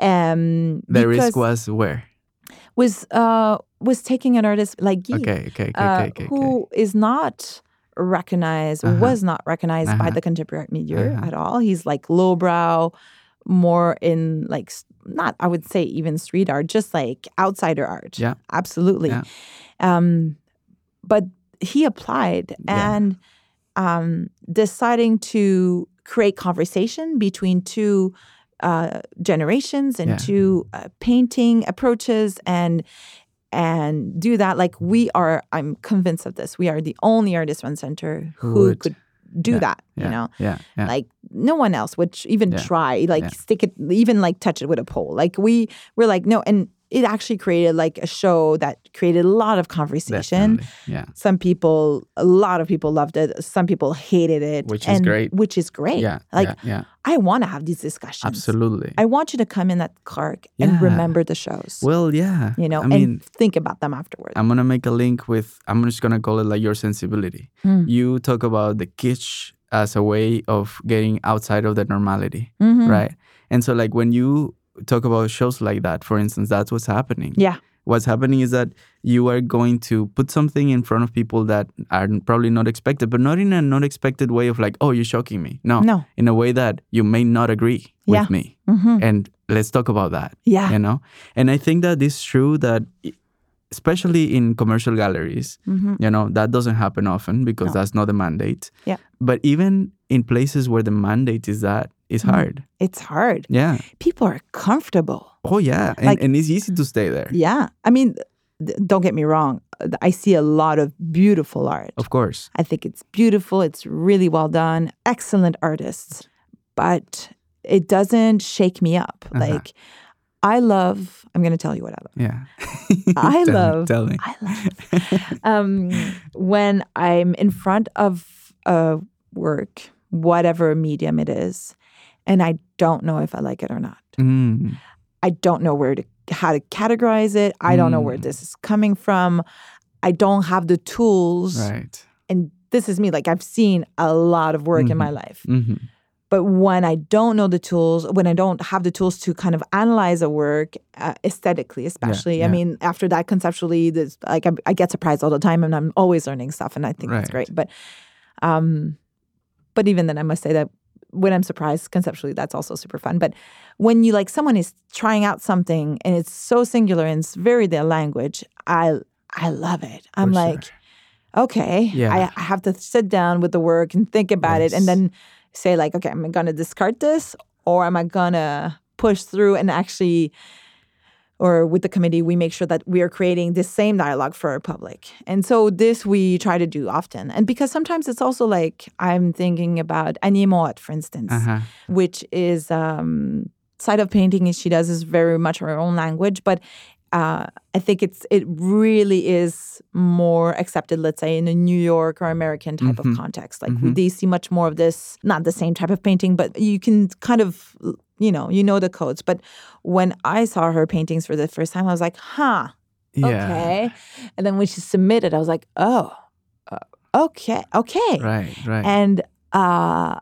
Um, The risk was where? was uh was taking an artist like Guy Okay. Okay. Okay. uh, okay, who is not recognized, Uh-huh. was not recognized by Uh-huh. the contemporary milieu Uh-huh. at all. He's like lowbrow, more in like not I would say even street art, just like outsider art. Yeah. absolutely. Yeah. Um, but he applied Yeah. and um, deciding to create conversation between two uh, generations and Yeah. two uh, painting approaches and and do that like we are i'm convinced of this we are the only artist run center Who who, could do Yeah, that Yeah. you know Yeah. Yeah. like no one else would even try like stick it even like touch it with a pole like we we're like no and it actually created like a show that created a lot of conversation Definitely. Yeah. some people a lot of people loved it some people hated it Which is great. which is great Yeah. like yeah. Yeah. i want to have these discussions Absolutely. i want you to come in at clark Yeah. and remember the shows well, yeah. you know I mean, think about them afterwards I'm gonna make a link with. I'm just gonna call it like your sensibility. Hmm. You talk about the kitsch as a way of getting outside of the normality, Mhm. right? And so, like when you talk about shows like that, for instance, that's what's happening. yeah What's happening is that you are going to put something in front of people that are probably not expected, but not in a not expected way of like, oh, you're shocking me. No, no in a way that you may not agree with Yeah. me, Mhm. and let's talk about that yeah you know and i think that it's true that especially in commercial galleries Mhm. you know that doesn't happen often because No. that's not the mandate Yeah. but even in places where the mandate is that it's Mhm. hard it's hard yeah people are comfortable oh yeah and, Like- and it's easy to stay there yeah i mean don't get me wrong i see a lot of beautiful art of course I think it's beautiful. It's really well done. Excellent artists. But it doesn't shake me up. Uh-huh. Like, I love, I'm going to tell you what I love. yeah I Tell me- love, tell me I love um, when I'm in front of a work, whatever medium it is, and I don't know if I like it or not. Mm, I don't know where to how to categorize it. I don't know where Mm. this is coming from. I don't have the tools. right and this is me like i've seen a lot of work in my life hmm but when i don't know the tools when i don't have the tools to kind of analyze a work uh, aesthetically especially i yeah. mean after that conceptually this, like I, I get surprised all the time and i'm always learning stuff and i think that's great but um but even then i must say that when I'm surprised conceptually, that's also super fun. But when you like someone is trying out something and it's so singular and it's very their language, I I love it. I'm For like, sure. okay, Yeah. I, I have to sit down with the work and think about it, and then say like, okay, am I gonna discard this or am I gonna push through and actually or with the committee, we make sure that we are creating the same dialogue for our public. And so this we try to do often. And because sometimes it's also like I'm thinking about Annie Moat, for instance, Uh-huh. which is um side of painting she does is very much her own language, but uh, I think it's it really is more accepted, let's say, in a New York or American type of context. Like we, they see much more of this, not the same type of painting, but you can kind of, you know, you know the codes. But when I saw her paintings for the first time, I was like, huh, Yeah. okay. And then when she submitted, I was like, oh, uh, okay, okay. Right, right. And uh,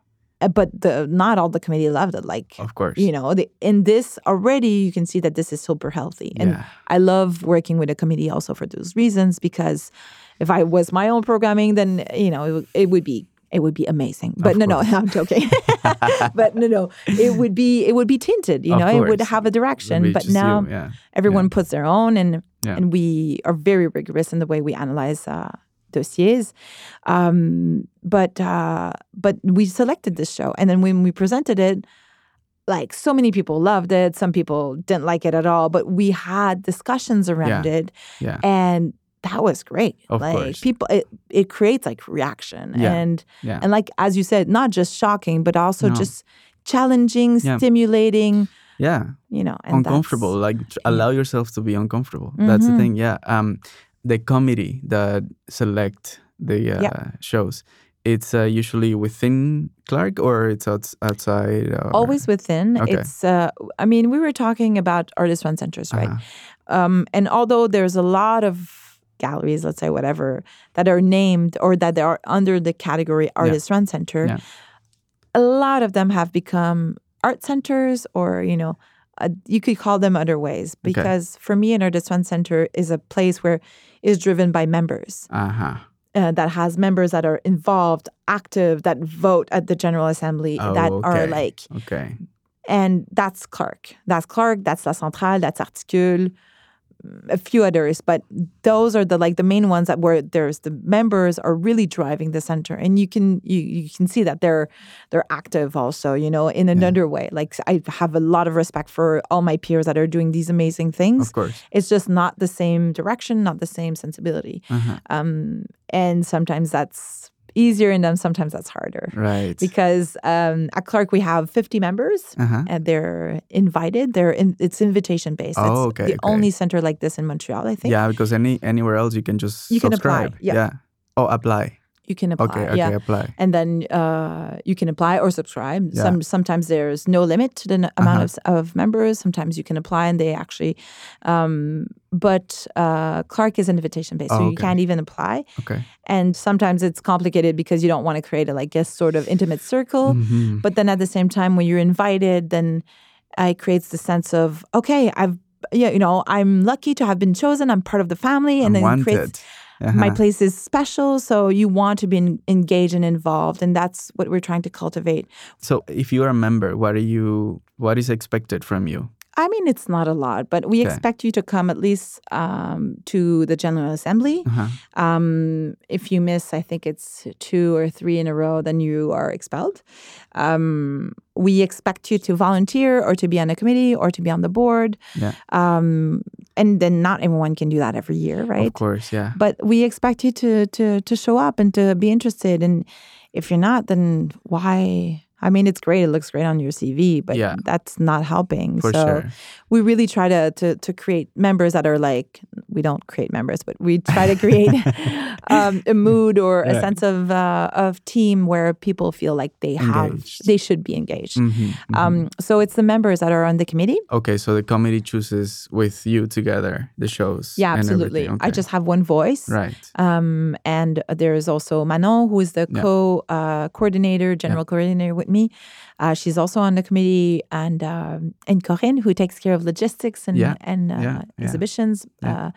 but the not all the committee loved it. Like of course. you know, the, in this already you can see that this is super healthy. And Yeah. I love working with a committee also for those reasons because if I was my own programming, then you know it, would- it would be it would be amazing. But Of no, no. I'm joking. but no, no, it would be it would be tinted. You know, it would have a direction. But just you, now yeah. everyone puts their own, and Yeah. and we are very rigorous in the way we analyze uh, dossiers. Um, but uh, but we selected this show, and then when we presented it, like so many people loved it. Some people didn't like it at all. But we had discussions around Yeah. it, Yeah. and that was great. Of like course. people, it it creates like reaction, Yeah. and and like as you said, not just shocking, but also No. just challenging, stimulating. yeah. You know, uncomfortable like allow yourself to be uncomfortable that's the Mhm. thing yeah um the committee that select the uh, Yeah. shows it's uh, usually within clark or it's outs- outside or... always within. Okay. It's, uh, I mean, we were talking about artist run centers, right? Uh-huh. Um, and although there's a lot of galleries, let's say whatever, that are named or that they are under the category artist run center, Yeah. a lot of them have become art centers or, you know, uh, you could call them other ways. Because for me, an artist run center is a place where is driven by members. uh-huh Uh, that has members that are involved, active, that vote at the General Assembly, Oh, that are like okay and that's Clark. That's Clark. That's La Centrale. That's Articule. A few others, but those are the like the main ones that where there's the members are really driving the center, and you can you you can see that they're they're active also. You know, in another way. Like I have a lot of respect for all my peers that are doing these amazing things. of course It's just not the same direction, not the same sensibility, uh-huh. um, and sometimes that's easier, and then sometimes that's harder right because um, at Clark we have 50 members uh-huh. and they're invited. They're in, it's invitation based. Oh, it's okay, the okay. only center like this in Montreal, I think. yeah because any anywhere else you can just You can apply, subscribe yeah. oh apply You can apply. okay okay yeah. apply And then uh, you can apply or subscribe. Yeah. Some sometimes there's no limit to the n- amount of, of members. Sometimes you can apply and they actually, um, but uh, Clark is invitation based, so Oh, you okay. can't even apply. okay And sometimes it's complicated because you don't want to create a like a sort of intimate circle. Mhm. But then at the same time, when you're invited, then it creates the sense of okay, I've yeah, you know, I'm lucky to have been chosen. I'm part of the family, and I'm then it wanted creates my Uh-huh. place is special. So you want to be en- engaged and involved, and that's what we're trying to cultivate. so if you're a member what are you what is expected from you I mean, it's not a lot, but we Okay. expect you to come at least um, to the General Assembly. uh-huh. Um, if you miss, I think it's two or three in a row, then you are expelled. Um, we expect you to volunteer or to be on a committee or to be on the board. Yeah. Um, and then not everyone can do that every year, right? of course yeah But we expect you to to to show up and to be interested. And if you're not, then why? I mean, it's great. It looks great on your CV, but Yeah. that's not helping. for so sure we really try to, to to create members that are like we don't create members, but we try to create um, a mood or a sense of uh, of team where people feel like they have Engaged. they should be engaged. Mhm, mhm. Um, so it's the members that are on the committee. Okay, so the committee chooses with you together the shows. Yeah, absolutely. everything. I just have one voice. right. Um, and there is also Manon, who is the Yeah. co uh, coordinator, general coordinator with me. Uh, she's also on the committee, and um, and Corinne, who takes care of logistics and Yeah. and uh, Yeah, exhibitions. Yeah. Uh,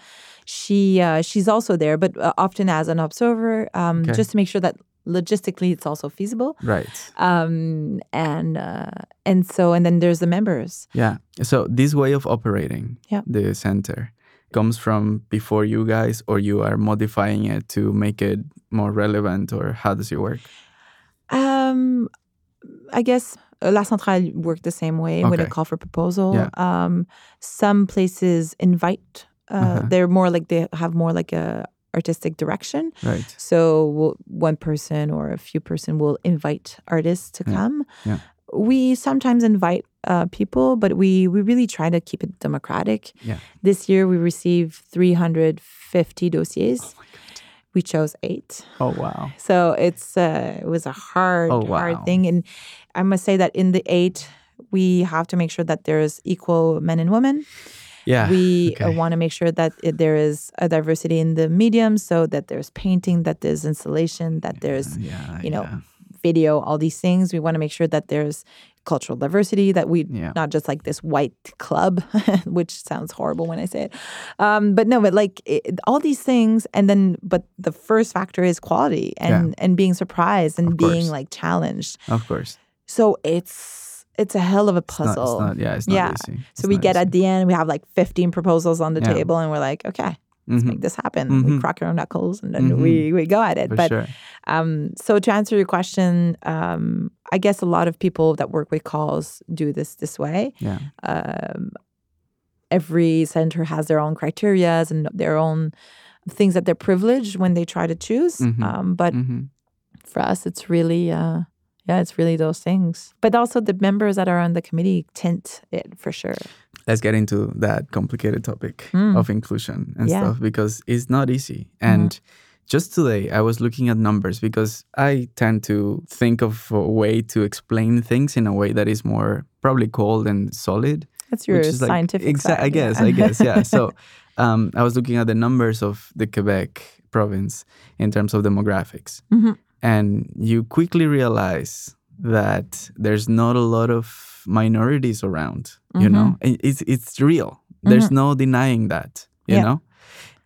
she uh, she's also there, but uh, often as an observer, um, Okay. just to make sure that logistically it's also feasible. Right. Um, and uh, and so and then there's the members. Yeah. So this way of operating Yeah. the center comes from before you guys, or you are modifying it to make it more relevant, or how does it work? Um, I guess uh, La Centrale worked the same way Okay. it called for proposal. Yeah. Um, some places invite. Uh, Uh-huh. They're more like they have more like a artistic direction. Right. So we'll, one person or a few person will invite artists to Yeah. come. Yeah. We sometimes invite uh, people, but we we really try to keep it democratic. Yeah. This year we received 350 dossiers. We chose eight. Oh wow. So it's uh, it was a hard, Oh, hard thing, and I must say that in the eight, we have to make sure that there's equal men and women. Yeah. we uh, okay. want to make sure that it, there is a diversity in the medium, so that there's painting, that there's installation, that there's yeah, you know, yeah. video, all these things. We want to make sure that there's cultural diversity, that we Yeah. not just like this white club, which sounds horrible when I say it. Um, but no, but like it, all these things, and then but the first factor is quality and and being surprised and being like challenged. Of course. So it's it's a hell of a It's not, puzzle. it's not, yeah, it's not Yeah. easy. so we get at the end, we have like 15 proposals on the Yeah. table, and we're like, okay, let's make this happen. We Mhm. crack our knuckles and then Mhm. we, we go at it. For but sure. um, so to answer your question, um, I guess a lot of people that work with calls do this this way. Yeah. Um, every center has their own criterias and their own things that they're privileged when they try to choose. Mhm. Um, but hmm for us, it's really, uh, yeah, it's really those things. But also the members that are on the committee tint it for sure. Let's get into that complicated topic Mm. of inclusion and Yeah. stuff because it's not easy. And just today, I was looking at numbers because I tend to think of a way to explain things in a way that is more probably cold and solid. That's your which is like- scientific exa- side. I guess, yeah. I guess, yeah. So um, I was looking at the numbers of the Quebec province in terms of demographics, Mhm. and you quickly realize that there's not a lot of minorities around. You Mm-hmm. know, it's it's real. There's no denying that. You Yeah. know,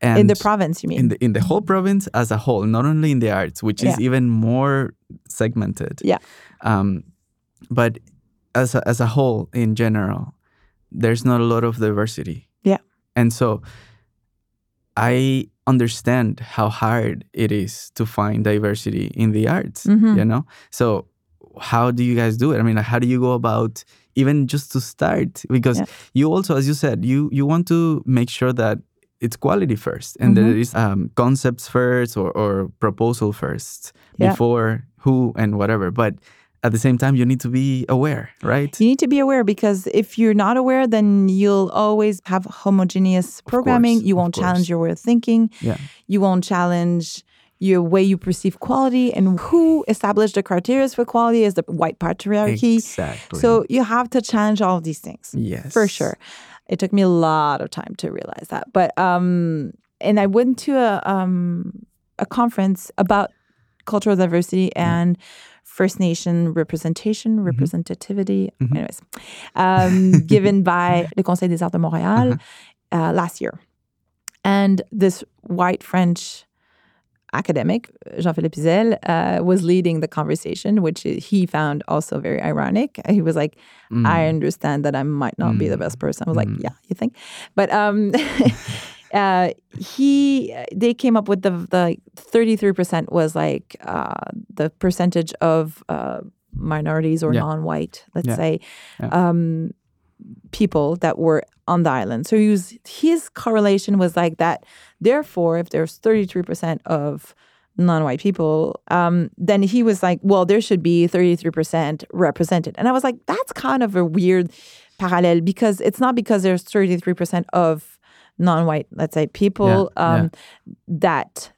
and in the province, you mean? in the in the whole province as a whole, not only in the arts, which is even more segmented. Yeah. Um, but as a, as a whole, in general, there's not a lot of diversity. Yeah. And so, I understand how hard it is to find diversity in the arts. Mhm. You know, so how do you guys do it? I mean, how do you go about even just to start? Because Yeah. you also, as you said, you you want to make sure that it's quality first and Mhm. it is um, concepts first or, or proposal first Yeah. before who and whatever. But at the same time, you need to be aware, right? You need to be aware because if you're not aware, then you'll always have homogeneous programming. course, you won't challenge your way of thinking. Yeah. You won't challenge your way you perceive quality and who established the criteria for quality is the white patriarchy. Exactly. So you have to challenge all of these things. yes, for sure. It took me a lot of time to realize that. But um and I went to a um a conference about cultural diversity and First Nation representation, representativity, anyways, um, given by the Conseil des Arts de Montréal uh, last year. And this white French academic, Jean-Philippe Zell, uh, was leading the conversation, which he found also very ironic. He was like, Mm. I understand that I might not be the best person. I was like, yeah, you think? But um, uh, he, they came up with the the thirty three percent was like uh, the percentage of uh, minorities or Yeah. non-white, let's Yeah. say, Yeah. um, people that were on the island. So he was, his correlation was like that. Therefore, if there's thirty three percent of non-white people, um, then he was like, well, there should be 33% represented. And I was like, that's kind of a weird parallel because it's not because there's 33% of non-white, let's say, people Yeah, um, that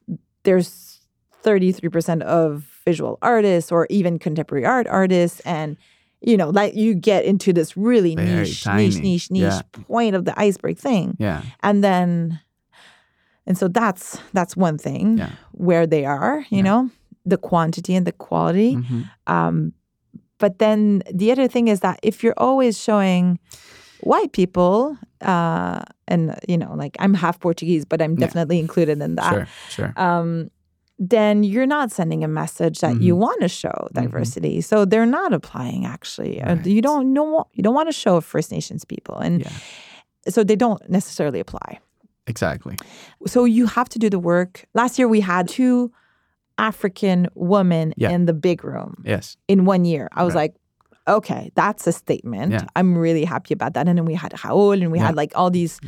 there's 33% of visual artists or even contemporary art artists and you know, like you get into this really Very niche, niche, niche, niche Yeah. point of the iceberg thing. Yeah. And then and so that's that's one thing Yeah. where they are, you Yeah. know, the quantity and the quality. Mhm. Um, but then the other thing is that if you're always showing white people, uh, and you know, like I'm half Portuguese, but I'm Yeah. definitely included in that. Sure. Sure. Um, then you're not sending a message that you want to show diversity. So they're not applying actually. Uh, You don't know you don't want to show First Nations people, and Yeah. so they don't necessarily apply. Exactly. So you have to do the work. Last year we had two African women Yeah. in the big room Yes. in one year. I was Right. like, okay, that's a statement. Yeah. I'm really happy about that. And then we had Raoul and we Yeah. had like all these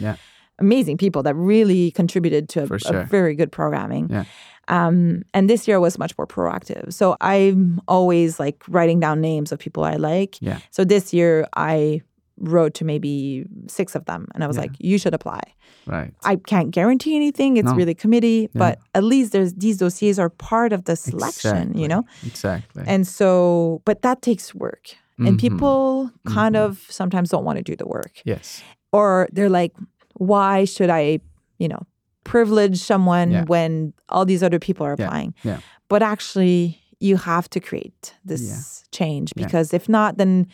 amazing people that really contributed to a, For a very good programming. Yeah. Um, and this year was much more proactive. So I'm always like writing down names of people I like. Yeah. So this year I wrote to maybe six of them and I was Yeah. like, you should apply. Right. I can't guarantee anything. It's No. really committee, Yeah. but at least there's these dossiers are part of the selection, Exactly. you know? Exactly. And so, but that takes work. And Mhm. people kind Mhm. of sometimes don't want to do the work. yes. Or they're like, why should I, you know, privilege someone Yeah. when all these other people are applying? Yeah. But actually, you have to create this change because if not, then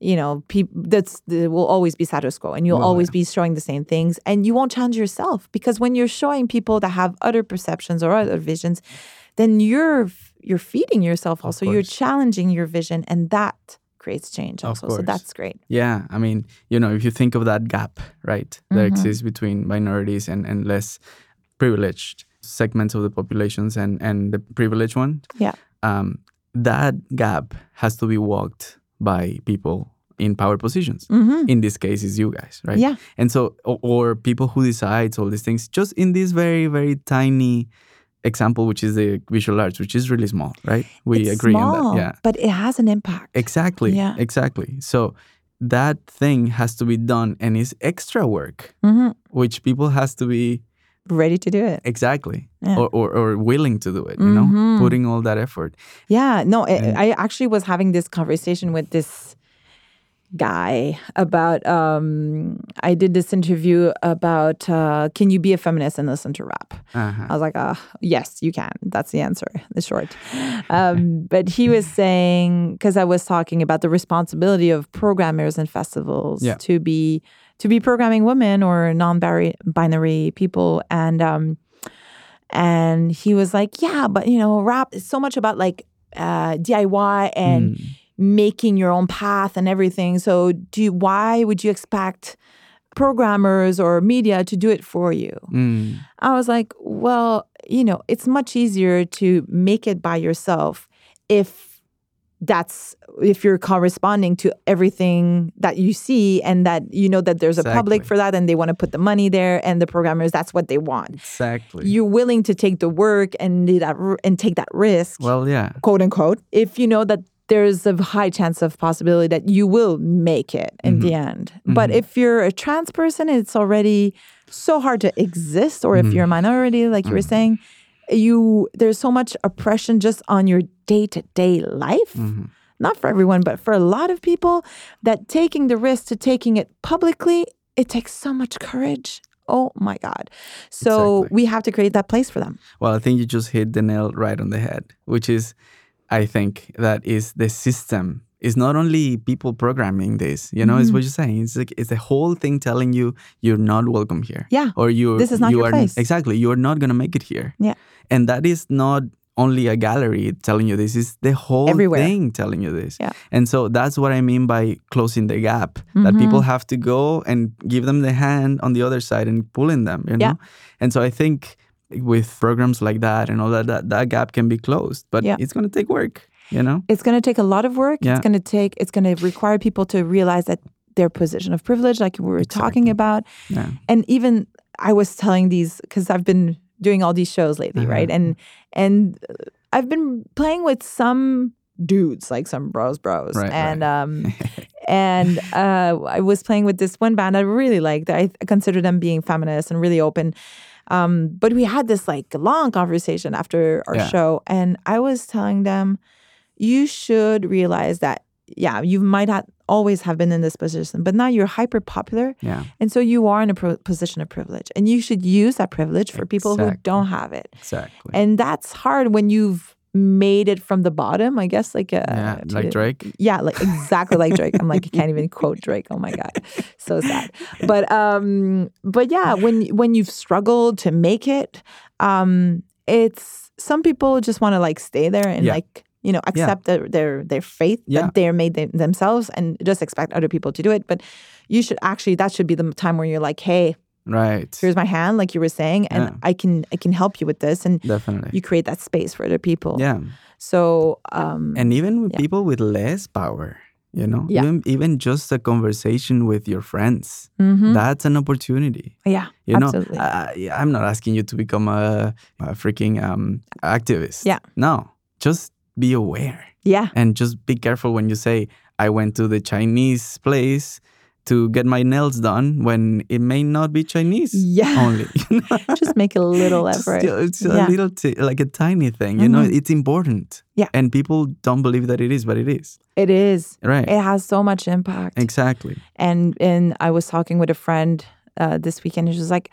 you know, people that's it will always be status quo, and you'll always be showing the same things, and you won't challenge yourself because when you're showing people that have other perceptions or other visions, then you're you're feeding yourself also. You're challenging your vision, and that creates change also. So that's great. Yeah, I mean, you know, if you think of that gap, right, that Mhm. exists between minorities and, and less privileged segments of the populations and, and the privileged one, Yeah. um, that gap has to be walked by people in power positions. hmm In this case, is you guys, right? Yeah. And so, or, or people who decides all these things, just in this very, very tiny example, which is the visual arts, which is really small, right? We It's agree on that. Yeah. but it has an impact. Exactly. Yeah. Exactly. So that thing has to be done and is extra work, hmm which people has to be Ready to do it. exactly Yeah. or, or, or willing to do it, you know, Mhm. putting all that effort. Yeah, no, And- I actually was having this conversation with this guy about. Um, I did this interview about uh, can you be a feminist and listen to rap? Uh-huh. I was like, uh, yes, you can. That's the answer, the short. Um, but he was saying because I was talking about the responsibility of programmers and festivals Yeah. to be to be programming women or non-binary people, and um, and he was like, yeah, but you know, rap is so much about like uh, DIY and Mm. making your own path and everything. So, do you, why would you expect programmers or media to do it for you? Mm. I was like, well, you know, it's much easier to make it by yourself if that's if you're corresponding to everything that you see and that you know that there's a public for that and they want to put the money there and the programmers that's what they want. Exactly. You're willing to take the work and do that and take that risk, well, yeah. quote unquote, if you know that there's a high chance of possibility that you will make it in the end. But Mhm. if you're a trans person, it's already so hard to exist. Or if Mhm. you're a minority, like you were Mhm. saying, you there's so much oppression just on your day to day life. Mhm. Not for everyone, but for a lot of people, that taking the risk to taking it publicly, it takes so much courage. Oh my God. So Exactly. we have to create that place for them. Well, I think you just hit the nail right on the head, which is, I think that is the system. It's not only people programming this, you know, it's Mm-hmm. what you're saying. It's like it's the whole thing telling you you're not welcome here. Yeah. Or you're This is not you your are place. exactly you're not gonna make it here. Yeah. And that is not only a gallery telling you this, is the whole Everywhere. thing telling you this. Yeah. And so that's what I mean by closing the gap. That Mhm. people have to go and give them the hand on the other side and pulling them, you know? Yeah. And so I think with programs like that and all that, that, that gap can be closed. But Yeah. it's gonna take work, you know? it's going to take a lot of work. Yeah. It's going to take, it's going to require people to realize that their position of privilege, like we were talking about. Yeah. And even I was telling these, because I've been doing all these shows lately, Uh-huh. right? And, and I've been playing with some dudes, like some bros, bros. Right, and, right. um, and uh, I was playing with this one band I really liked. I consider them being feminist and really open. Um, but we had this like long conversation after our Yeah. show, and I was telling them, you should realize that, yeah, you might not always have been in this position, but now you're hyper popular, yeah. and so you are in a pro- position of privilege, and you should use that privilege for people who don't have it, Exactly. and that's hard when you've made it from the bottom. I guess like uh, yeah. Like Drake. yeah, like exactly like Drake. I'm like, I can't even quote Drake. Oh my god, so sad. But um, but yeah, when when you've struggled to make it, um, it's some people just want to like stay there and Yeah. like you know accept their their their faith Yeah. that they're made them, themselves and just expect other people to do it. But you should actually that should be the time where you're like, hey, Right. here's my hand, like you were saying, and Yeah. I can I can help you with this, and Definitely. you create that space for other people. yeah. So um, And even with Yeah. people with less power, you know, Yeah. even even just a conversation with your friends, mhm. that's an opportunity. yeah, You know, absolutely. I, I'm not asking you to become a, a freaking um, activist. Yeah. No, just be aware yeah, and just be careful when you say, I went to the Chinese place to get my nails done when it may not be Chinese Yeah. only. just make a little effort. know, it's Yeah. a little, t- like a tiny thing, you know, Mhm. it's important. Yeah. And people don't believe that it is, but it is. It is. Right. It has so much impact. Exactly. and and I was talking with a friend uh, this weekend, and she was like,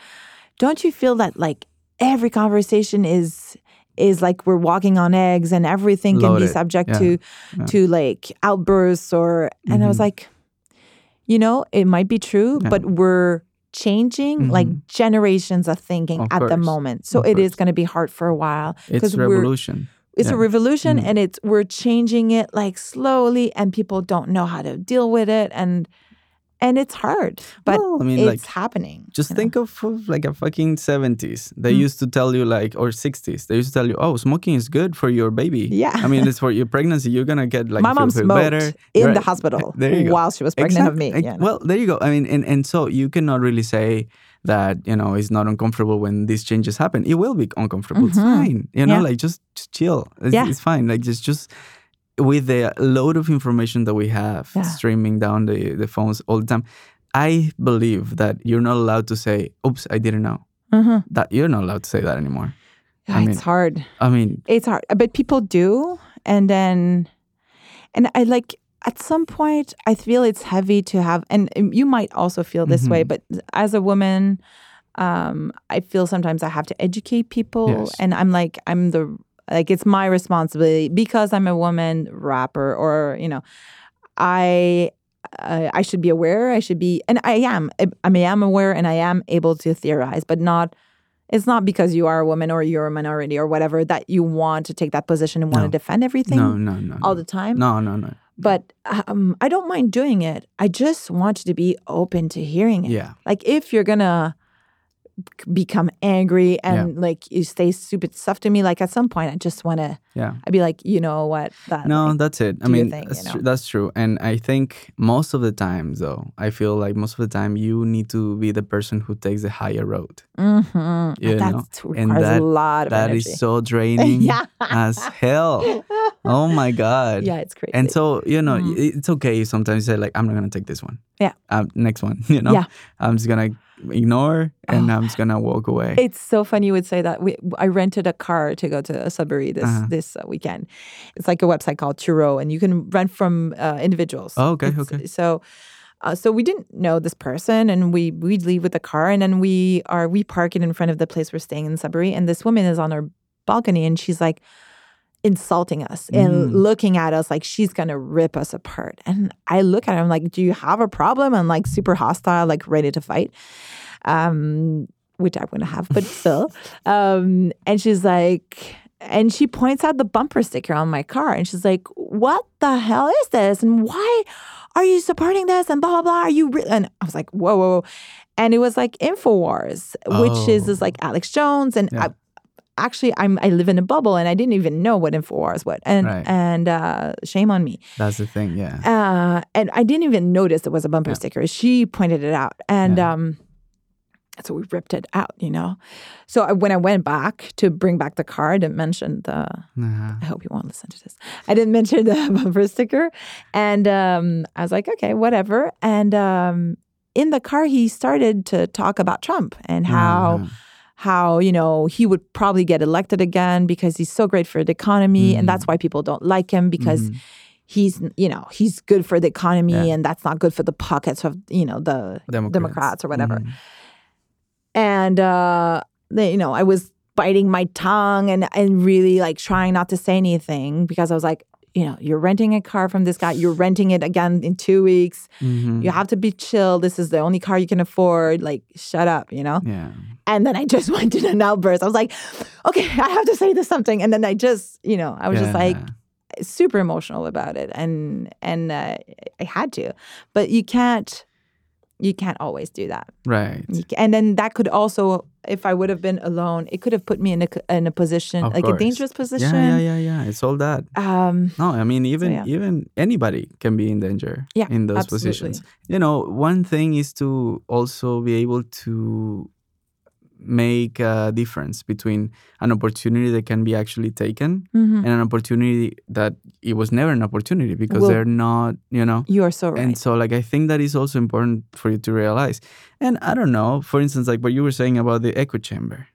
"Don't you feel that like every conversation is is like we're walking on eggs, and everything can be subject Yeah. to Yeah. to like outbursts or?" And I was Mhm. like, you know, it might be true, Yeah. but we're changing like Mhm. generations of thinking Of at the moment. So Of it is course. going to be hard for a while It's revolution. it's a revolution Mhm. and it's we're changing it like slowly and people don't know how to deal with it and and it's hard but Well, I mean, it's like, happening Just know? think of, like a fucking 70s. They Mm. used to tell you like, or 60s, they used to tell you, oh, smoking is good for your baby. Yeah. I mean, it's for your pregnancy. You're going to get like, my mom feel smoked better. in Right. the hospital There you go. while she was pregnant of me yeah, Well, there you go. I mean, and, and so you cannot really say that, you know, it's not uncomfortable when these changes happen. It will be uncomfortable. It's Mhm. fine. You know, Yeah. like just, just chill. It's, Yeah. it's fine. Like just, just with the load of information that we have Yeah. streaming down the, the phones all the time, I believe that you're not allowed to say, oops, I didn't know. Mhm. That you're not allowed to say that anymore. Yeah, I mean- it's hard I mean, it's hard but people do and then and i like at some point i feel it's heavy to have and you might also feel this way Mhm. but as a woman um i feel sometimes i have to educate people Yes. and i'm like i'm the like it's my responsibility because i'm a woman rapper or you know i uh, I should be aware. I should be, and I am. I mean, I am aware, and I am able to theorize, but not. It's not because you are a woman or you're a minority or whatever that you want to take that position and want to defend everything no, no, no. all no. the time. No, no, no. But um, I don't mind doing it. I just want you to be open to hearing it. Yeah. Like if you're gonna become angry and like you say stupid stuff to me, like at some point I just want to. Yeah. I'd be like, you know what? That No, like, that's it. I mean, thing, you that's, know? tru- that's true. And I think most of the time though, I feel like most of the time you need to be the person who takes the higher road. mhm. You know, requires and that- a lot of That energy. is so draining yeah. as hell. Oh my God. yeah, it's crazy. And so, you know, Mm. it's okay sometimes you say, like, I'm not going to take this one. Yeah. Um, next one, you know? Yeah. I'm just going to ignore and Oh. I'm just to walk away. It's so funny you would say that. We, I rented a car to go to Sudbury this Uh-huh. this uh, weekend. It's like a website called Turo, and you can rent from uh, individuals. Oh, okay, It's- okay. So, uh, so we didn't know this person, and we we leave with the car, and then we are we park it in front of the place we're staying in Sudbury, and this woman is on her balcony, and she's like insulting us and Mm. looking at us like she's gonna rip us apart. And I look at her, I'm like, "Do you have a problem?" I'm like super hostile, like ready to fight. Um, which I wouldn't have, but still. Um, and she's like, and she points out the bumper sticker on my car, and she's like, "What the hell is this? And why are you supporting this? And blah blah blah. Are you?" Re-? And I was like, "Whoa, whoa!" whoa. And it was like Infowars, which is this Oh. like Alex Jones, and Yeah. I, actually, I'm I live in a bubble, and I didn't even know what Infowars was, and Right. and uh, shame on me. That's the thing. Yeah. Uh, and I didn't even notice it was a bumper Yeah. sticker. She pointed it out, and Yeah. um, so we ripped it out, you know. So I, when I went back to bring back the car, I didn't mention the. Uh-huh. I hope you won't listen to this. I didn't mention the bumper sticker, and um, I was like, okay, whatever. And um, in the car, he started to talk about Trump and how Uh-huh. How you know he would probably get elected again because he's so great for the economy, and Mhm. that's why people don't like him because Mhm. he's you know he's good for the economy Yeah. and that's not good for the pockets of you know the Democrats, Democrats or whatever. Mhm. and uh they, you know I was biting my tongue and and really like trying not to say anything because I was like you know, you're renting a car from this guy, you're renting it again in two weeks. Mhm. You have to be chill. This is the only car you can afford. Like, shut up, you know? Yeah. And then I just went in an outburst. I was like, okay, I have to say this something. And then I just, you know, I was just like super emotional about it. And and uh, I had to. But you can't you can't always do that. right. And then that could also, if I would have been alone, it could have put me in a in a position Of like course. a dangerous position. Yeah, yeah, yeah, yeah. It's all that. Um, No, I mean even yeah. even anybody can be in danger Yeah, in those absolutely. positions. You know, one thing is to also be able to make a difference between an opportunity that can be actually taken mhm. and an opportunity that it was never an opportunity because Well- they're not, you know. You are so right. And so, like, I think that is also important for you to realize. And I don't know, for instance, like what you were saying about the echo chamber.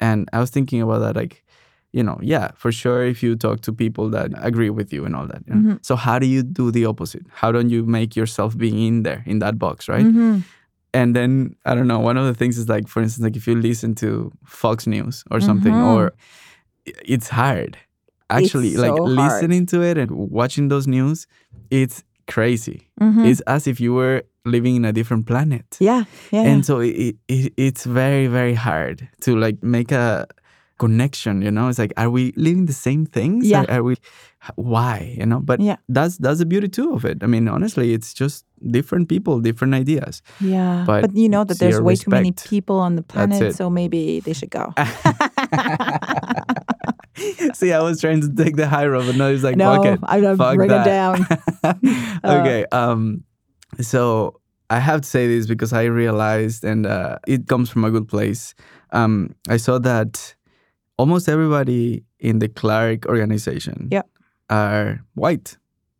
And I was thinking about that, like, you know, yeah, for sure, if you talk to people that agree with you and all that. you know. Mhm. So, how do you do the opposite? How don't you make yourself being in there, in that box, right? Mhm. And then, I don't know, one of the things is like, for instance, like if you listen to Fox News or something, Mhm. or it's hard. Actually, like so hard. listening to it and watching those news, it's crazy. Mhm. It's as if you were living in a different planet. yeah, yeah, And yeah. so it, it, it's very, very hard to like make a connection, you know? It's like, are we living the same things? Yeah. Are, are we, why, you know? But Yeah. that's, that's the beauty too of it. I mean, honestly, it's just different people, different ideas. yeah. but But, you know that there's way too many people on the planet, so maybe they should go. See, I was trying to take the high road, but no, it's like, no, fuck it. I'm gonna bring that. it down. Uh. okay. Um, so I have to say this because I realized, and uh, it comes from a good place. Um, I saw that almost everybody in the Clark organization Yep. Are white.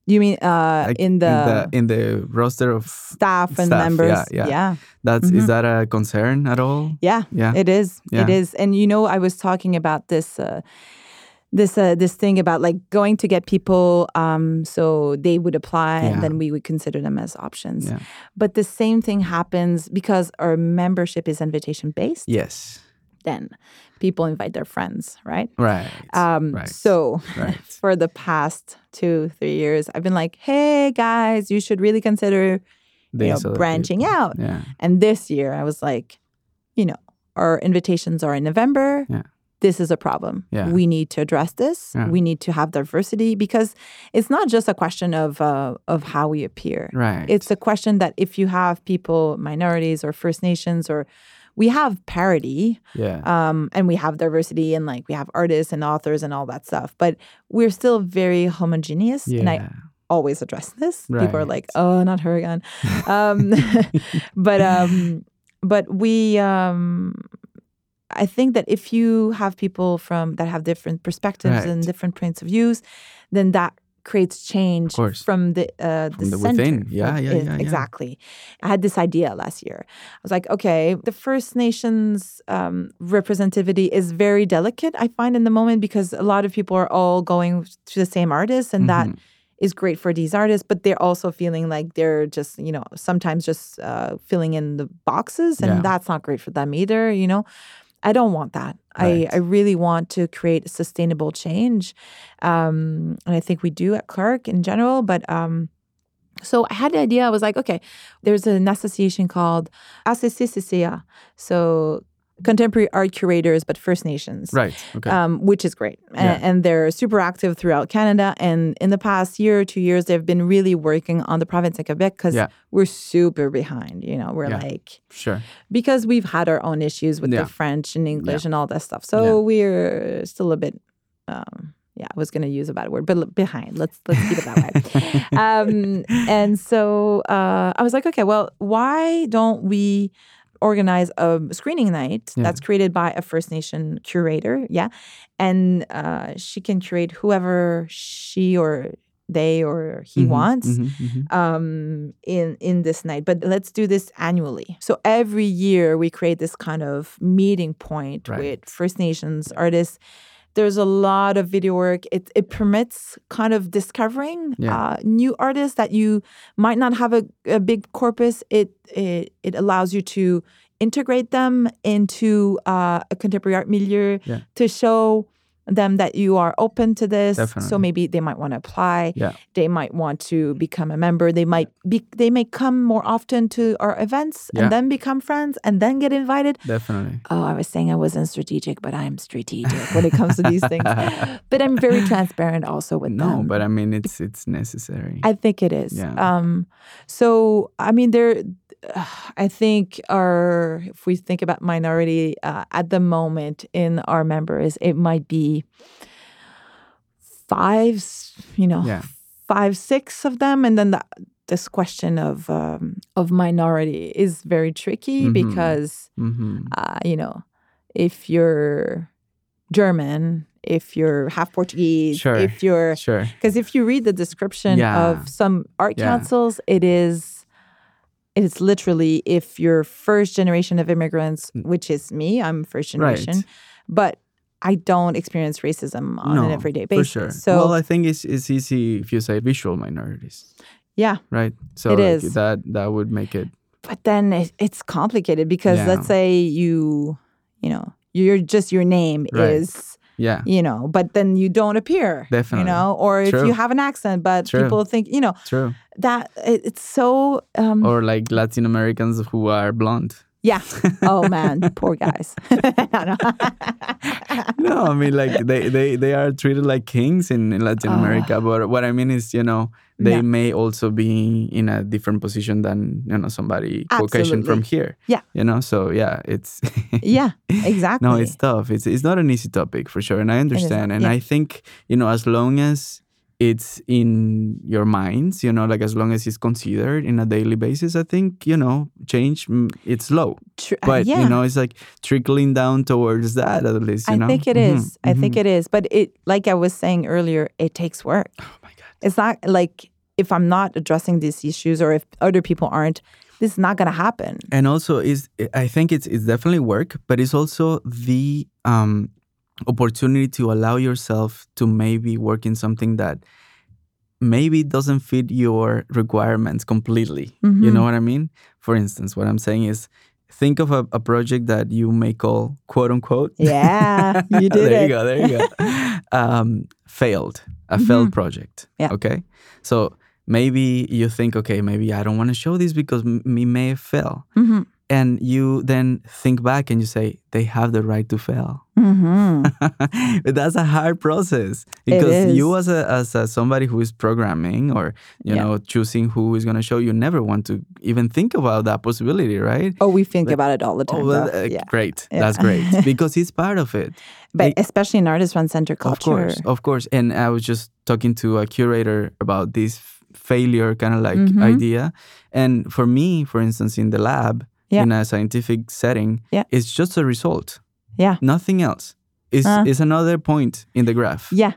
You mean uh, Like, in, the in the in the roster of staff and staff, members? yeah, yeah. yeah. that's is Mhm. that a concern at all? Yeah, Yeah. it is. Yeah. It is. And you know, I was talking about this uh this uh this thing about like going to get people um so they would apply Yeah. and then we would consider them as options. Yeah. But the same thing happens because our membership is invitation based, Yes. Then people invite their friends, right? Right. Um Right. so right. for the past two, three years, I've been like, hey guys, you should really consider you know, branching people. out. Yeah. And this year, I was like, you know, our invitations are in November. Yeah. This is a problem. Yeah. We need to address this. We need to have diversity because it's not just a question of uh, of how we appear. Right. It's a question that if you have people, minorities or First Nations, or we have parity yeah. um, and we have diversity and like we have artists and authors and all that stuff, but we're still very homogeneous. yeah. And I always address this. People are like, "Oh, not her again," um, but um, but we. Um, I think that if you have people from that have different perspectives and different points of views, then that creates change from the uh, From the within. Yeah, yeah, yeah, yeah. exactly. I had this idea last year. I was like, okay, the First Nations um, representativity is very delicate. I find in the moment because a lot of people are all going to the same artists, and that Mhm. is great for these artists. But they're also feeling like they're just, you know, sometimes just uh, filling in the boxes, and Yeah. that's not great for them either. You know, I don't want that. Right. I, I really want to create sustainable change. Um, and I think we do at Clark in general. But um, so I had the idea, I was like, okay, there's an association called ACCCCA. So contemporary art curators, but First Nations. Right. Okay. Um, which is great. Yeah. And they're super active throughout Canada. And in the past year or two years, they've been really working on the province of Quebec because Yeah. we're super behind. You know, we're Yeah. like, sure. because we've had our own issues with the French and English and all that stuff. So we're still a bit, um, yeah, I was going to use a bad word, but behind. Let's let's keep it that way. um, and so uh, I was like, okay, well, why don't we organize a screening night Yeah. that's created by a First Nation curator? Yeah, and uh, she can curate whoever she or they or he Mhm, wants mhm, mhm. um in in this night but let's do this annually so every year we create this kind of meeting point Right. with first nations artists there's a lot of video work it, it permits kind of discovering Yeah. uh, new artists that you might not have a, a big corpus it, it it allows you to integrate them into uh, a contemporary art milieu Yeah. to show them that you are open to this. So maybe they might want to apply. Yeah. They might want to become a member. They might be they may come more often to our events Yeah. and then become friends and then get invited. Definitely. Oh, I was saying I wasn't strategic, but I'm strategic when it comes to these things. But I'm very transparent also with No, them. but I mean it's it's necessary. I think it is. Yeah. Um, so I mean, there. I think our if we think about minority uh, at the moment in our members, it might be five, you know, Yeah. five, six of them, and then the, this question of um, of minority is very tricky Mhm. because hmm uh, you know, if you're German, if you're half Portuguese, Sure. if you're Sure. because if you read the description Yeah. of some art Yeah. councils, it is it is literally if you're first generation of immigrants, which is me, I'm first generation, Mm. Right. but I don't experience racism on an No, everyday For basis. sure. So well, I think it's it's easy if you say visual minorities, yeah, right? So It like, is. that that would make it but then it, it's complicated because Yeah. let's say you, you know, you're just your name Right. is yeah. you know, but then you don't appear, Definitely. you know, or if you have an accent, but True. people think, you know, True. that it, it's so um, Or like Latin Americans who are blonde. Yeah. Oh man, poor guys. No. I mean like they, they, they are treated like kings in, in Latin Ah. America. But what I mean is, you know, they Yeah. may also be in a different position than you know somebody Caucasian from here. Yeah. You know, so yeah, it's yeah, exactly. no, it's tough. It's it's not an easy topic for sure, and I understand. and yeah. I think you know, as long as it's in your minds, you know, like as long as it's considered in a daily basis, I think you know, change mm, it's slow, Tr- uh, but yeah. you know, it's like trickling down towards that at least. You know. I know? think it is. I think mhm. it is. But it, like I was saying earlier, it takes work. Oh my god. It's not like if I'm not addressing these issues or if other people aren't, this is not going to happen. and also is i think it's it's definitely work but it's also the um opportunity to allow yourself to maybe work in something that maybe doesn't fit your requirements completely you Mhm. know what i mean for instance what i'm saying is think of a, a project that you may call quote unquote Yeah, you did there it. you go there you go um, failed a failed project Mm-hmm. Yeah. okay so maybe you think okay maybe i don't want to show this because m- me may fail hmm and you then think back and you say they have the right to fail hmm but that's a hard process because you as a as a, somebody who is programming or you Yeah. know choosing who is going to show you never want to even think about that possibility right Oh, we think about it all the time. oh well, uh, yeah. great Yeah. that's great because it's part of it But Like- especially in artist run center culture. of course of course and i was just talking to a curator about this failure kind of like Mhm. idea and for me for instance in the lab in a scientific setting it's just a result Yeah. nothing else is Uh. is another point in the graph Yeah.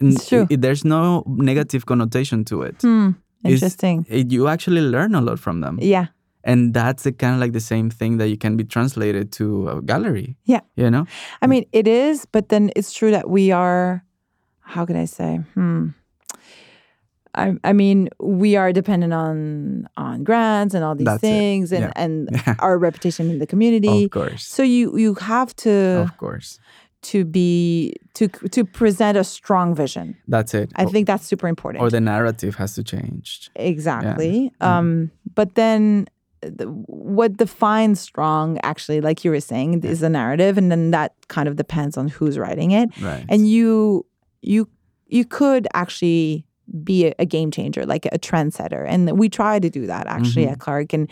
It's true. i- there's no negative connotation to it. Hmm. Interesting. It- you actually learn a lot from them Yeah. and that's the kind of like the same thing that you can be translated to a gallery Yeah. you know I mean, it is, but then it's true that we are, how can I say? Hmm. I, I mean, we are dependent on on grants and all these That's it. things, and Yeah. and Yeah. our reputation in the community. of course So you you have to of course to be to to present a strong vision. that's it I think that's super important. or the narrative has to change Exactly. Um, but then the, what defines strong, actually, like you were saying, is the narrative, and then that kind of depends on who's writing it. right And you you you could actually be a, a game changer, like a trendsetter, and we try to do that actually Mhm. at Clark, and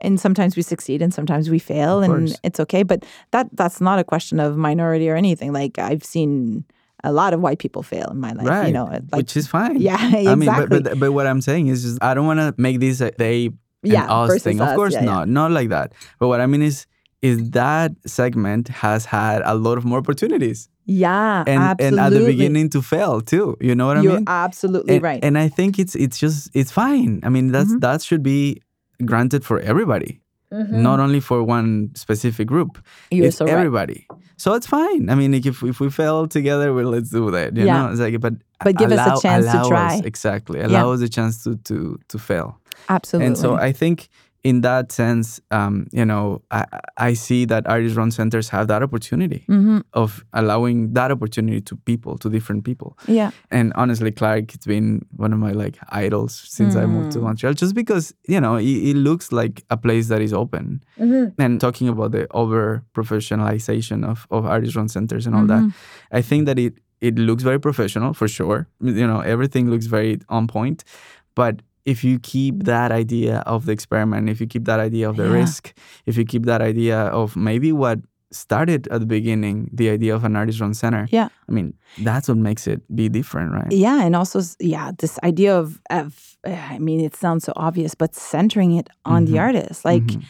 and sometimes we succeed and sometimes we fail, and it's okay. But that that's not a question of minority or anything. Like I've seen a lot of white people fail in my life. right You know, like which is fine yeah, exactly. I mean, but, but but what I'm saying is, just I don't want to make this a they and Yeah, us thing. Of course Yeah, yeah. not, not like that. But what I mean is, is that segment has had a lot of more opportunities, Yeah, and absolutely. and at the beginning to fail too. You know what I You're mean? absolutely and, right. And I think it's it's just it's fine. I mean, that's Mhm. that should be granted for everybody, not only for one specific group. Mm-hmm. You're it's so right. everybody. So it's fine. I mean, like if if we fail together, well, let's do that. You Yeah. know, it's like, but But give us a allow- chance to try. us- exactly, allow us a chance to to to fail. Absolutely. And so I think in that sense, um, you know, I, I see that artist run centers have that opportunity Mm-hmm. of allowing that opportunity to people, to different people. Yeah. And honestly, Clark, it's been one of my like idols since I moved to Mm. Montreal, just because you know it, it looks like a place that is open. Mm-hmm. And talking about the over professionalization of of artist run centers and all that, Mm-hmm. I think that it it looks very professional for sure. You know, everything looks very on point, but if you keep that idea of the experiment, if you keep that idea of the Yeah. risk, if you keep that idea of maybe what started at the beginning, the idea of an artist run center, Yeah. I mean, that's what makes it be different, right? Yeah, and also yeah, this idea of of I mean, it sounds so obvious, but centering it on the Mhm. artist. Like Mhm.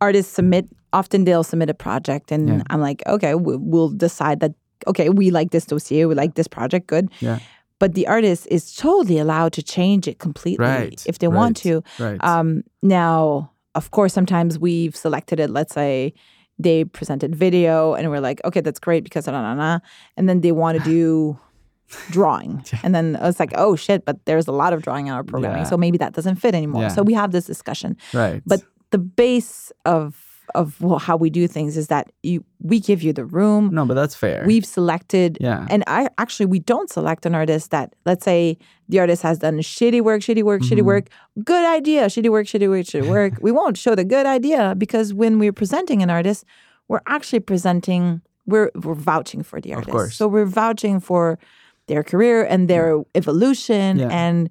artists submit often they'll submit a project and Yeah. I'm like, okay, we'll decide that okay, we like this dossier, we like this project, good. Yeah. But the artist is totally allowed to change it completely Right, if they want to. Right. Um, now, of course, sometimes we've selected it. Let's say they presented video, and we're like, okay, that's great because na na na, and then they want to do drawing, and then it's like, oh shit, but there's a lot of drawing in our programming, Yeah. so maybe that doesn't fit anymore. Yeah. So we have this discussion, right. but the base of of how we do things is that you we give you the room. no, but that's fair. We've selected yeah. and I actually we don't select an artist that let's say the artist has done shitty work, shitty work, shitty Mhm. work, good idea, shitty work, shitty work, shitty work. we won't show the good idea because when we're presenting an artist, we're actually presenting we're we're vouching for the Of artist. course. So we're vouching for their career and their evolution Yeah. and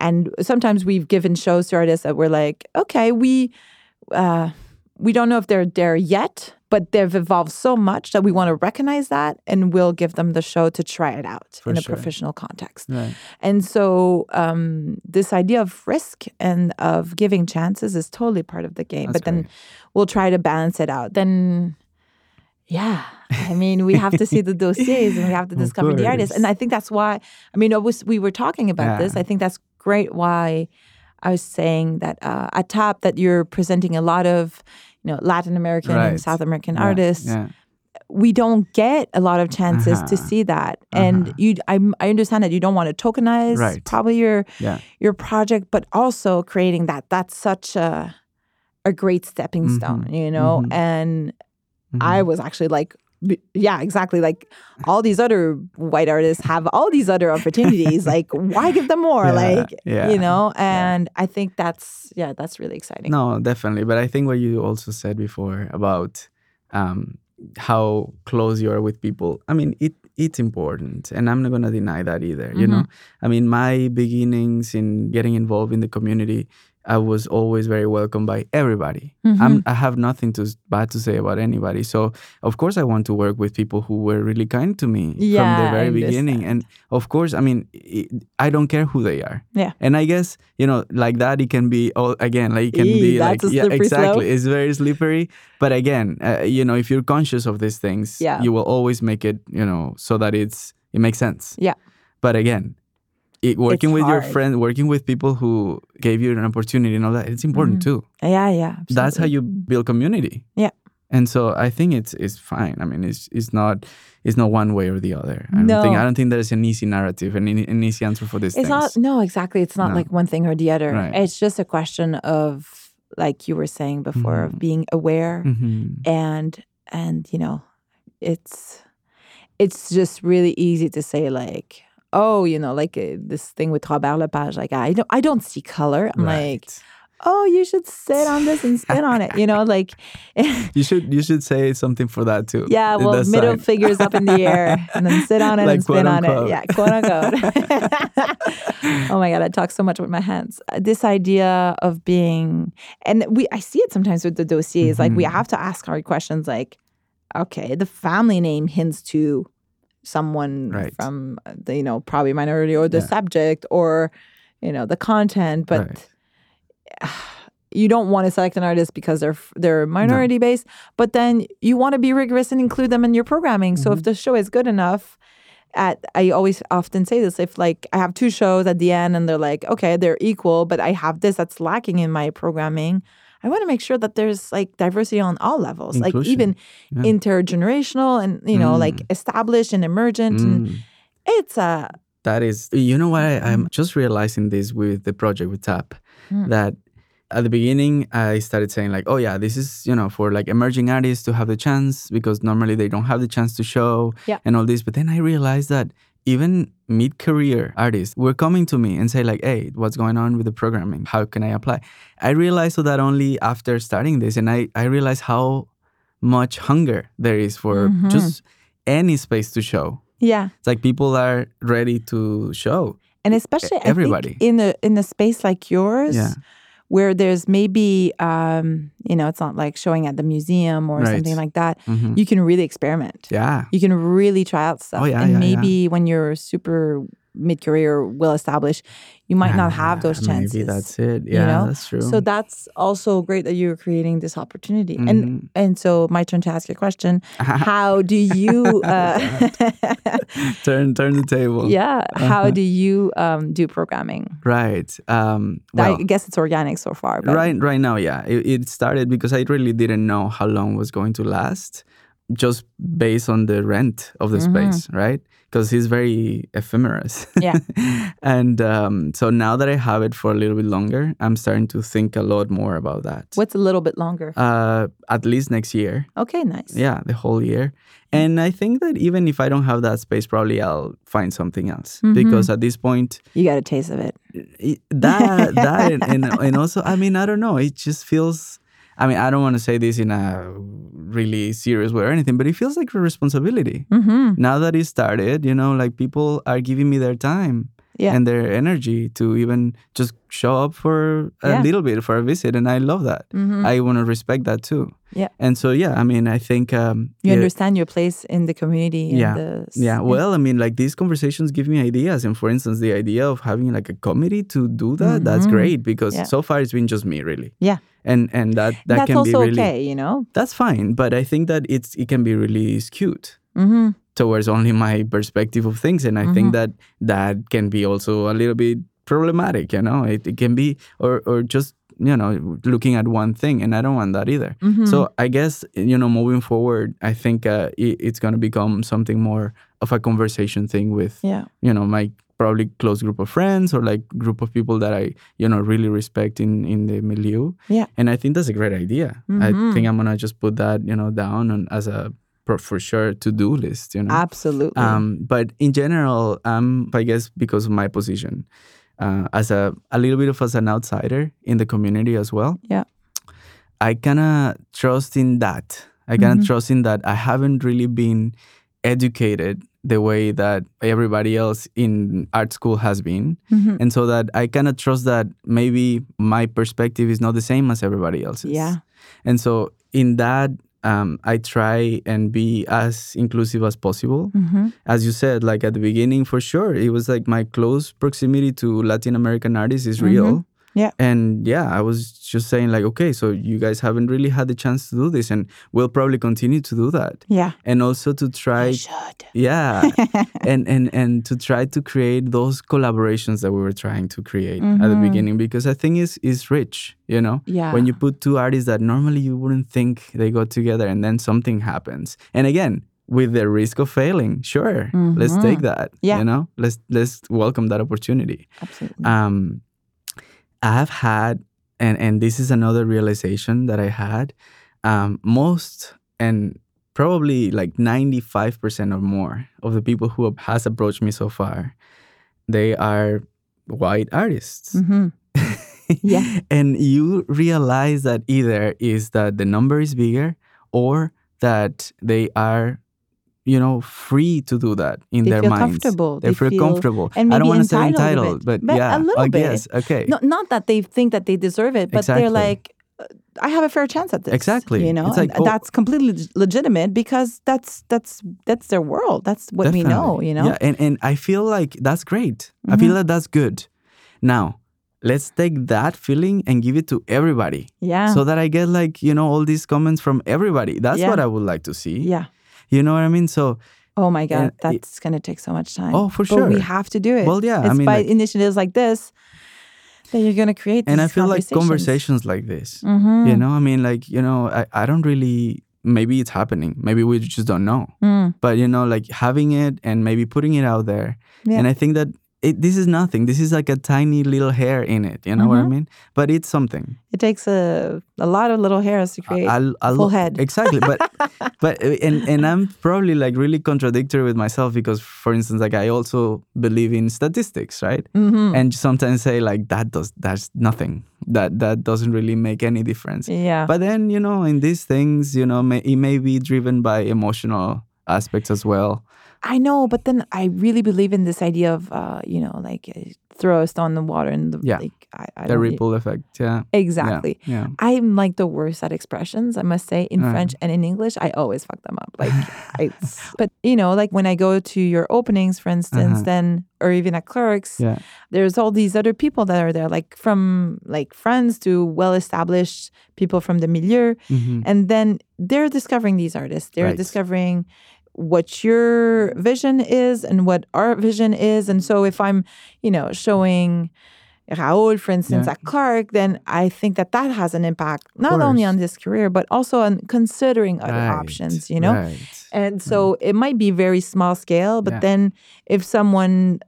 and sometimes we've given shows to artists that we're like, okay, we uh we don't know if they're there yet, but they've evolved so much that we want to recognize that and we'll give them the show to try it out For in a professional context. right. And so um, this idea of risk and of giving chances is totally part of the game. That's but then we'll try to balance it out. Then, yeah, I mean, we have to see the dossiers and we have to discover the artist. course. And I think that's why, I mean, was, we were talking about this. I think that's great why I was saying that uh, at top that you're presenting a lot of, you know, Latin American Right. and South American Yeah, artists Yeah. we don't get a lot of chances to Uh-huh. see that and Uh-huh. you I, I understand that you don't want to tokenize Right. probably your Yeah. your project but also creating that that's such a a great stepping Mhm. stone you know Mhm. and Mhm. i was actually like yeah exactly like all these other white artists have all these other opportunities like why give them more Yeah, like yeah, you know and i think that's yeah that's really exciting No, definitely. But I think what you also said before about um, how close you are with people. I mean, it it's important, and I'm not gonna deny that either. You know, I mean, my beginnings in getting involved in the community, I was always very welcomed by everybody. I'm, I have nothing to bad to say about anybody. So of course, I want to work with people who were really kind to me from the very beginning. And of course, I mean, i I don't care who they are. Yeah. And I guess you know, like that, it can be all again, like it can Eee, be like yeah, exactly. slope. It's very slippery. But again, uh, you know, if you're conscious of these things, Yeah. you will always make it, you know, so that it's it makes sense. Yeah. But again, it, working with your hard. friends, working with people who gave you an opportunity and all that, it's important too. yeah yeah That's how you build community. Yeah. And so I think it's it's fine. I mean, it's it's not it's not one way or the other. I don't think No. I don't think there's an easy narrative and an, easy answer for this. It's not no, exactly. It's not No. like one thing or the other. Right. It's just a question of like you were saying before of Mhm. being aware hmm and and you know, it's it's just really easy to say like, oh, you know, like uh, this thing with Robert Lepage, like I don't I don't see color. I'm like, oh, you should sit on this and spin on it. You know, like you should you should say something for that too. Yeah, well, middle sign. fingers up in the air and then sit on it Like and spin on it. Yeah, quote unquote. oh my god, I talk so much with my hands. Uh, This idea of being, and we, I see it sometimes with the dossiers. Like we Mhm. have to ask hard questions. Like, okay, the family name hints to someone Right. from the, you know, probably minority or the Yeah. subject or, you know, the content, but Right. you don't want to select an artist because they're they're minority based, but then you want to be rigorous and include them in your programming. So Mm-hmm. if the show is good enough, at I always often say this: if like I have two shows at the end and they're like, okay, they're equal, but I have this that's lacking in my programming. I want to make sure that there's like diversity on all levels, like even Yeah. intergenerational and you know like Mm. established and emergent. And Mm. it's a That is, you know what? I, I'm just realizing this with the project with TAP Mm. that at the beginning, I started saying like, "Oh yeah, this is you know for like emerging artists to have the chance because normally they don't have the chance to show Yeah. and all this." But then I realized that even mid-career artists were coming to me and say like, "Hey, what's going on with the programming? How can I apply?" I realized that only after starting this, and I I realized how much hunger there is for Mhm. just any space to show. Yeah. It's like people are ready to show. And especially everybody. in a in a space like yours, Yeah. Where there's maybe um, you know, it's not like showing at the museum or Right. something like that. Mhm. You can really experiment. Yeah. You can really try out stuff. Oh, yeah, and yeah, yeah. maybe when you're super mid career, well established, you might not have those Ah, chances. Maybe that's it. you Yeah, know? that's true. So that's also great that you're creating this opportunity. Mhm. And and so my turn to ask you a question. How do you uh, turn turn the table. Yeah. How do you um, do programming? Right. Um, well, I guess it's organic so far. But right right now, yeah. It, it started because I really didn't know how long was going to last, just based on the rent of the Mhm. space, right? Because he's very ephemeral. Yeah. and um, so now that I have it for a little bit longer, I'm starting to think a lot more about that. What's a little bit longer? Uh, at least next year. Okay, nice. Yeah, the whole year. And I think that even if I don't have that space, probably I'll find something else Mhm. because at this point, You got a taste of it. that that and and also, I mean, I don't know. It just feels. I mean, I don't want to say this in a really serious way or anything, but it feels like a responsibility. Mm-hmm. Now that it started, you know, like people are giving me their time Yeah. and their energy to even just show up for a Yeah. little bit for a visit, and I love that. Mhm. I want to respect that too. Yeah. And so, yeah, I mean, I think um, You understand your place in the community. Yeah. The, Yeah, well, I mean, like these conversations give me ideas. And for instance, the idea of having like a committee to do that, that's Mhm. great because Yeah. so far it's been just me, really. Yeah. And and that that that's can also be really okay, you know? that's fine. But I think that it's it can be really skewed Mm-hmm. Towards only my perspective of things. And I think Mhm. that that can be also a little bit problematic, you know? It, it can be or or just you know looking at one thing and i don't want that either Mhm. so i guess you know moving forward i think uh, it, it's going to become something more of a conversation thing with Yeah. you know my probably close group of friends or like group of people that i you know really respect in in the milieu Yeah. and i think that's a great idea i Mhm. think i'm gonna just put that you know down on, as a for, sure to-do list you know Absolutely. um, but in general, um, I guess because of my position uh, as a a little bit of as an outsider in the community as well. Yeah. I kind of trust in that. I kind of Mhm. trust in that. I haven't really been educated the way that everybody else in art school has been, Mhm. and so that I kind of trust that maybe my perspective is not the same as everybody else's. Yeah. And so in that, um, I try and be as inclusive as possible Mhm. as you said, like at the beginning, for sure, it was like my close proximity to Latin American artists is real. Yeah. And yeah, I was just saying, like, okay, so you guys haven't really had the chance to do this, and we'll probably continue to do that. Yeah. And also to try, should. yeah, and, and, and to try to create those collaborations that we were trying to create at the Mhm. beginning, because I think it's, it's rich, you know? Yeah. When you put two artists that normally you wouldn't think they got together and then something happens. And again, with the risk of failing, sure, let's Mhm. take that. Yeah. You know, let's let's welcome that opportunity. Absolutely. Um I've had and and this is another realization that I had. Um most and probably like 95% or more of the people who has approached me so far, they are white artists. hmm Yeah. and you realize that either is that the number is bigger or that they are, you know, free to do that in They their feel minds. comfortable. They, They feel, feel- comfortable. and I don't want to say entitled a entitled, bit. but, But a little I bit. guess. Okay. No, not that they think that they deserve it, but they're like, uh, I have a fair chance at this. Exactly. You know, It's like, and oh- that's completely legitimate because that's that's that's their world. That's what we know. You know. Yeah, and, and I feel like that's great. I Mm-hmm. feel that that's good. Now, let's take that feeling and give it to everybody. Yeah. So that I get like, you know, all these comments from everybody. That's Yeah. what I would like to see. yeah. You know what I mean? So Oh my God, that's going to take so much time. Oh, for But we have to do it. Well, yeah, I It's mean, by like- initiatives like this that you're going to create. and I feel like conversations. conversations like this. Mhm. You know, I mean, like, you know, I, I don't really, maybe it's happening. Maybe we just don't know. Mm. But, you know, like having it and maybe putting it out there. Yeah. And I think that it, this is nothing. This is like a tiny little hair in it. You know what I Mhm. mean? But it's something. It takes a a lot of little hairs to create I'll, I'll, full head. Exactly. But but uh, and and I'm probably like really contradictory with myself because, for instance, like I also believe in statistics, right? Mhm. And sometimes say like that does that's nothing. That that doesn't really make any difference. yeah. But then you know, in these things, you know, may, it may be driven by emotional aspects as well. I know, but then I really believe in this idea of, uh, you know, like uh, throw a stone in the water and the, Yeah. like I, I The ripple effect. Yeah. Exactly. Yeah. I'm like the worst at expressions, I must say, in Uh. French and in English. I always fuck them up. Like, I, but you know, like when I go to your openings, for instance, Uh-huh. then, or even at Clark's, Yeah. there's all these other people that are there, like from like friends to well established people from the milieu. Mhm. And then they're discovering these artists. They're Right. discovering what your mm-hmm. vision is and what our vision is. And so if I'm, you know, showing Raoul, for instance, Yeah. at Clark, then I think that that has an impact not only on this career, but also on considering other Right, options, you know? Right. And so mm-hmm. it might be very small scale, but Yeah. then if someone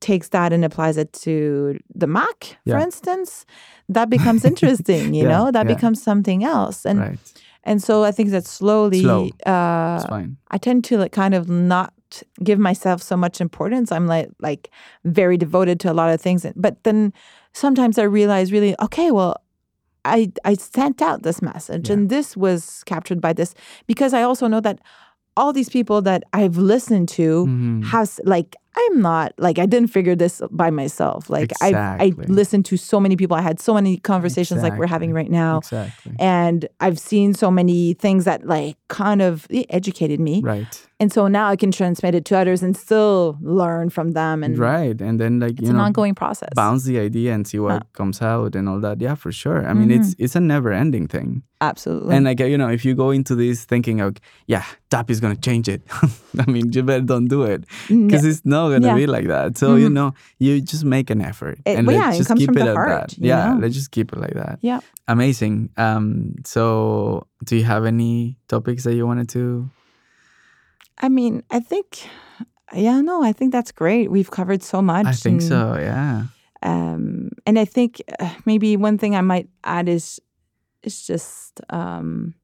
takes that and applies it to the MAC, for instance, that becomes interesting, you Yeah, know? That yeah. becomes something else. And. And so I think that slowly, Slow. uh. I tend to like kind of not give myself so much importance. I'm like like very devoted to a lot of things, but then sometimes I realize really, okay, well, I I sent out this message, Yeah. and this was captured by this because I also know that all these people that I've listened to Mhm. has like I'm not like I didn't figure this by myself. Like I I listened to so many people. I had so many conversations like we're having right now Exactly. and I've seen so many things that like kind of eh, educated me. Right. And so now I can transmit it to others and still learn from them and right. And then like it's you an know ongoing process. bounce the idea and see what comes out and all that. Yeah, for sure. I mean, it's mm-hmm. it's a never ending thing. Absolutely. And like you know, if you go into this thinking, like, yeah, TAP is gonna change it. I mean, you better don't do it because it's not gonna Yeah. be like that. So you Mhm. know, you just make an effort It- and well, let's yeah, it just comes keep from it the at heart, that. Yeah, know? let's just keep it like that. yeah. Amazing. Um, so do you have any topics that you wanted to? I mean, I think yeah, no, I think that's great. We've covered so much. I think and, so. Yeah. Um, and I think uh, maybe one thing I might add is it's just um,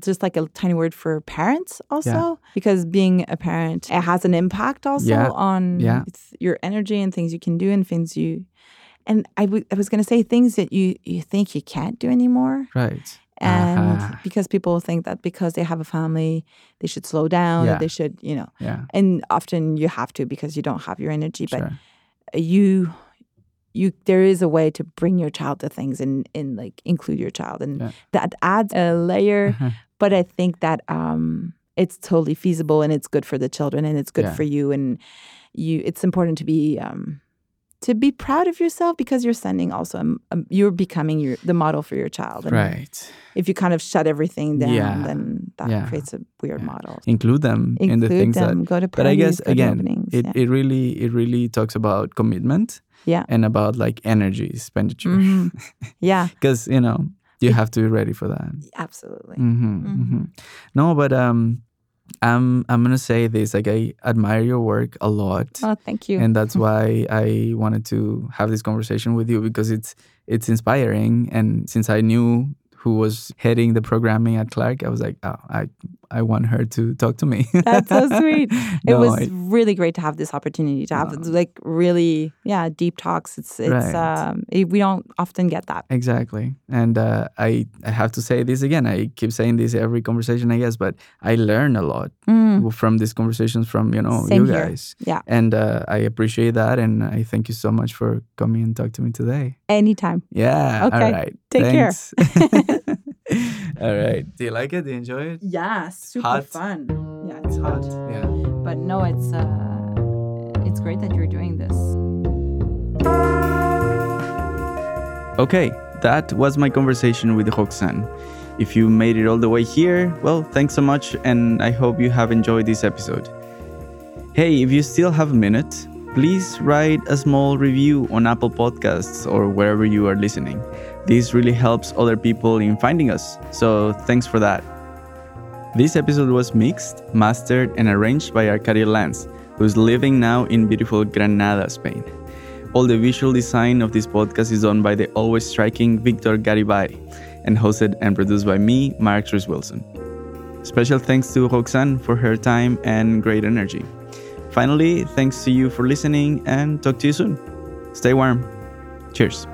just like a tiny word for parents also because being a parent it has an impact also Yeah. on Yeah. your energy and things you can do and things you and I, w- I was going to say things that you you think you can't do anymore Right. and Uh-huh. because people think that because they have a family they should slow down Yeah. they should you know Yeah. and often you have to because you don't have your energy but you you there is a way to bring your child to things and and like include your child and Yeah. that adds a layer Uh-huh. But i think that um it's totally feasible and it's good for the children and it's good Yeah. for you and you it's important to be um to be proud of yourself because you're sending also um, um, you're becoming your the model for your child and Right. if you kind of shut everything down Yeah. then that Yeah. creates a weird Yeah. model Include them in include the things them that go to but I guess parties, again, openings, it, it really it really talks about commitment Yeah. and about like energy expenditure Mhm. yeah because you know you have to be ready for that. absolutely hmm hmm No, but um, I'm I'm gonna say this like I admire your work a lot. oh thank you and that's why I wanted to have this conversation with you because it's it's inspiring. And since I knew who was heading the programming at Clark, I was like, oh, I I want her to talk to me. That's so sweet. It No, was I- really great to have this opportunity to have No. like really, yeah, deep talks. It's it's Right. um it, we don't often get that. exactly. And uh, I I have to say this again. I keep saying this every conversation, I guess, but I learn a lot Mm, from these conversations from you know Same you here. guys. yeah, And uh, I appreciate that, and I thank you so much for coming and talk to me today. anytime. Yeah. Okay. All right. Take care. Thanks. all right. Do you like it? Do you enjoy it? Yeah, super hot. fun. Yeah, it's hot. Yeah. But no, it's uh it's great that you're doing this. Okay, that was my conversation with Roxanne. If you made it all the way here, well, thanks so much, and I hope you have enjoyed this episode. Hey, if you still have a minute, please write a small review on Apple Podcasts or wherever you are listening. This really helps other people in finding us, so thanks for that. This episode was mixed, mastered, and arranged by Arcadio Lance. who's living now in beautiful Granada, Spain. All the visual design of this podcast is done by the always striking Victor Garibay and hosted and produced by me, Mark Ruiz Wilson. Special thanks to Roxanne for her time and great energy. Finally, thanks to you for listening and talk to you soon. Stay warm. Cheers.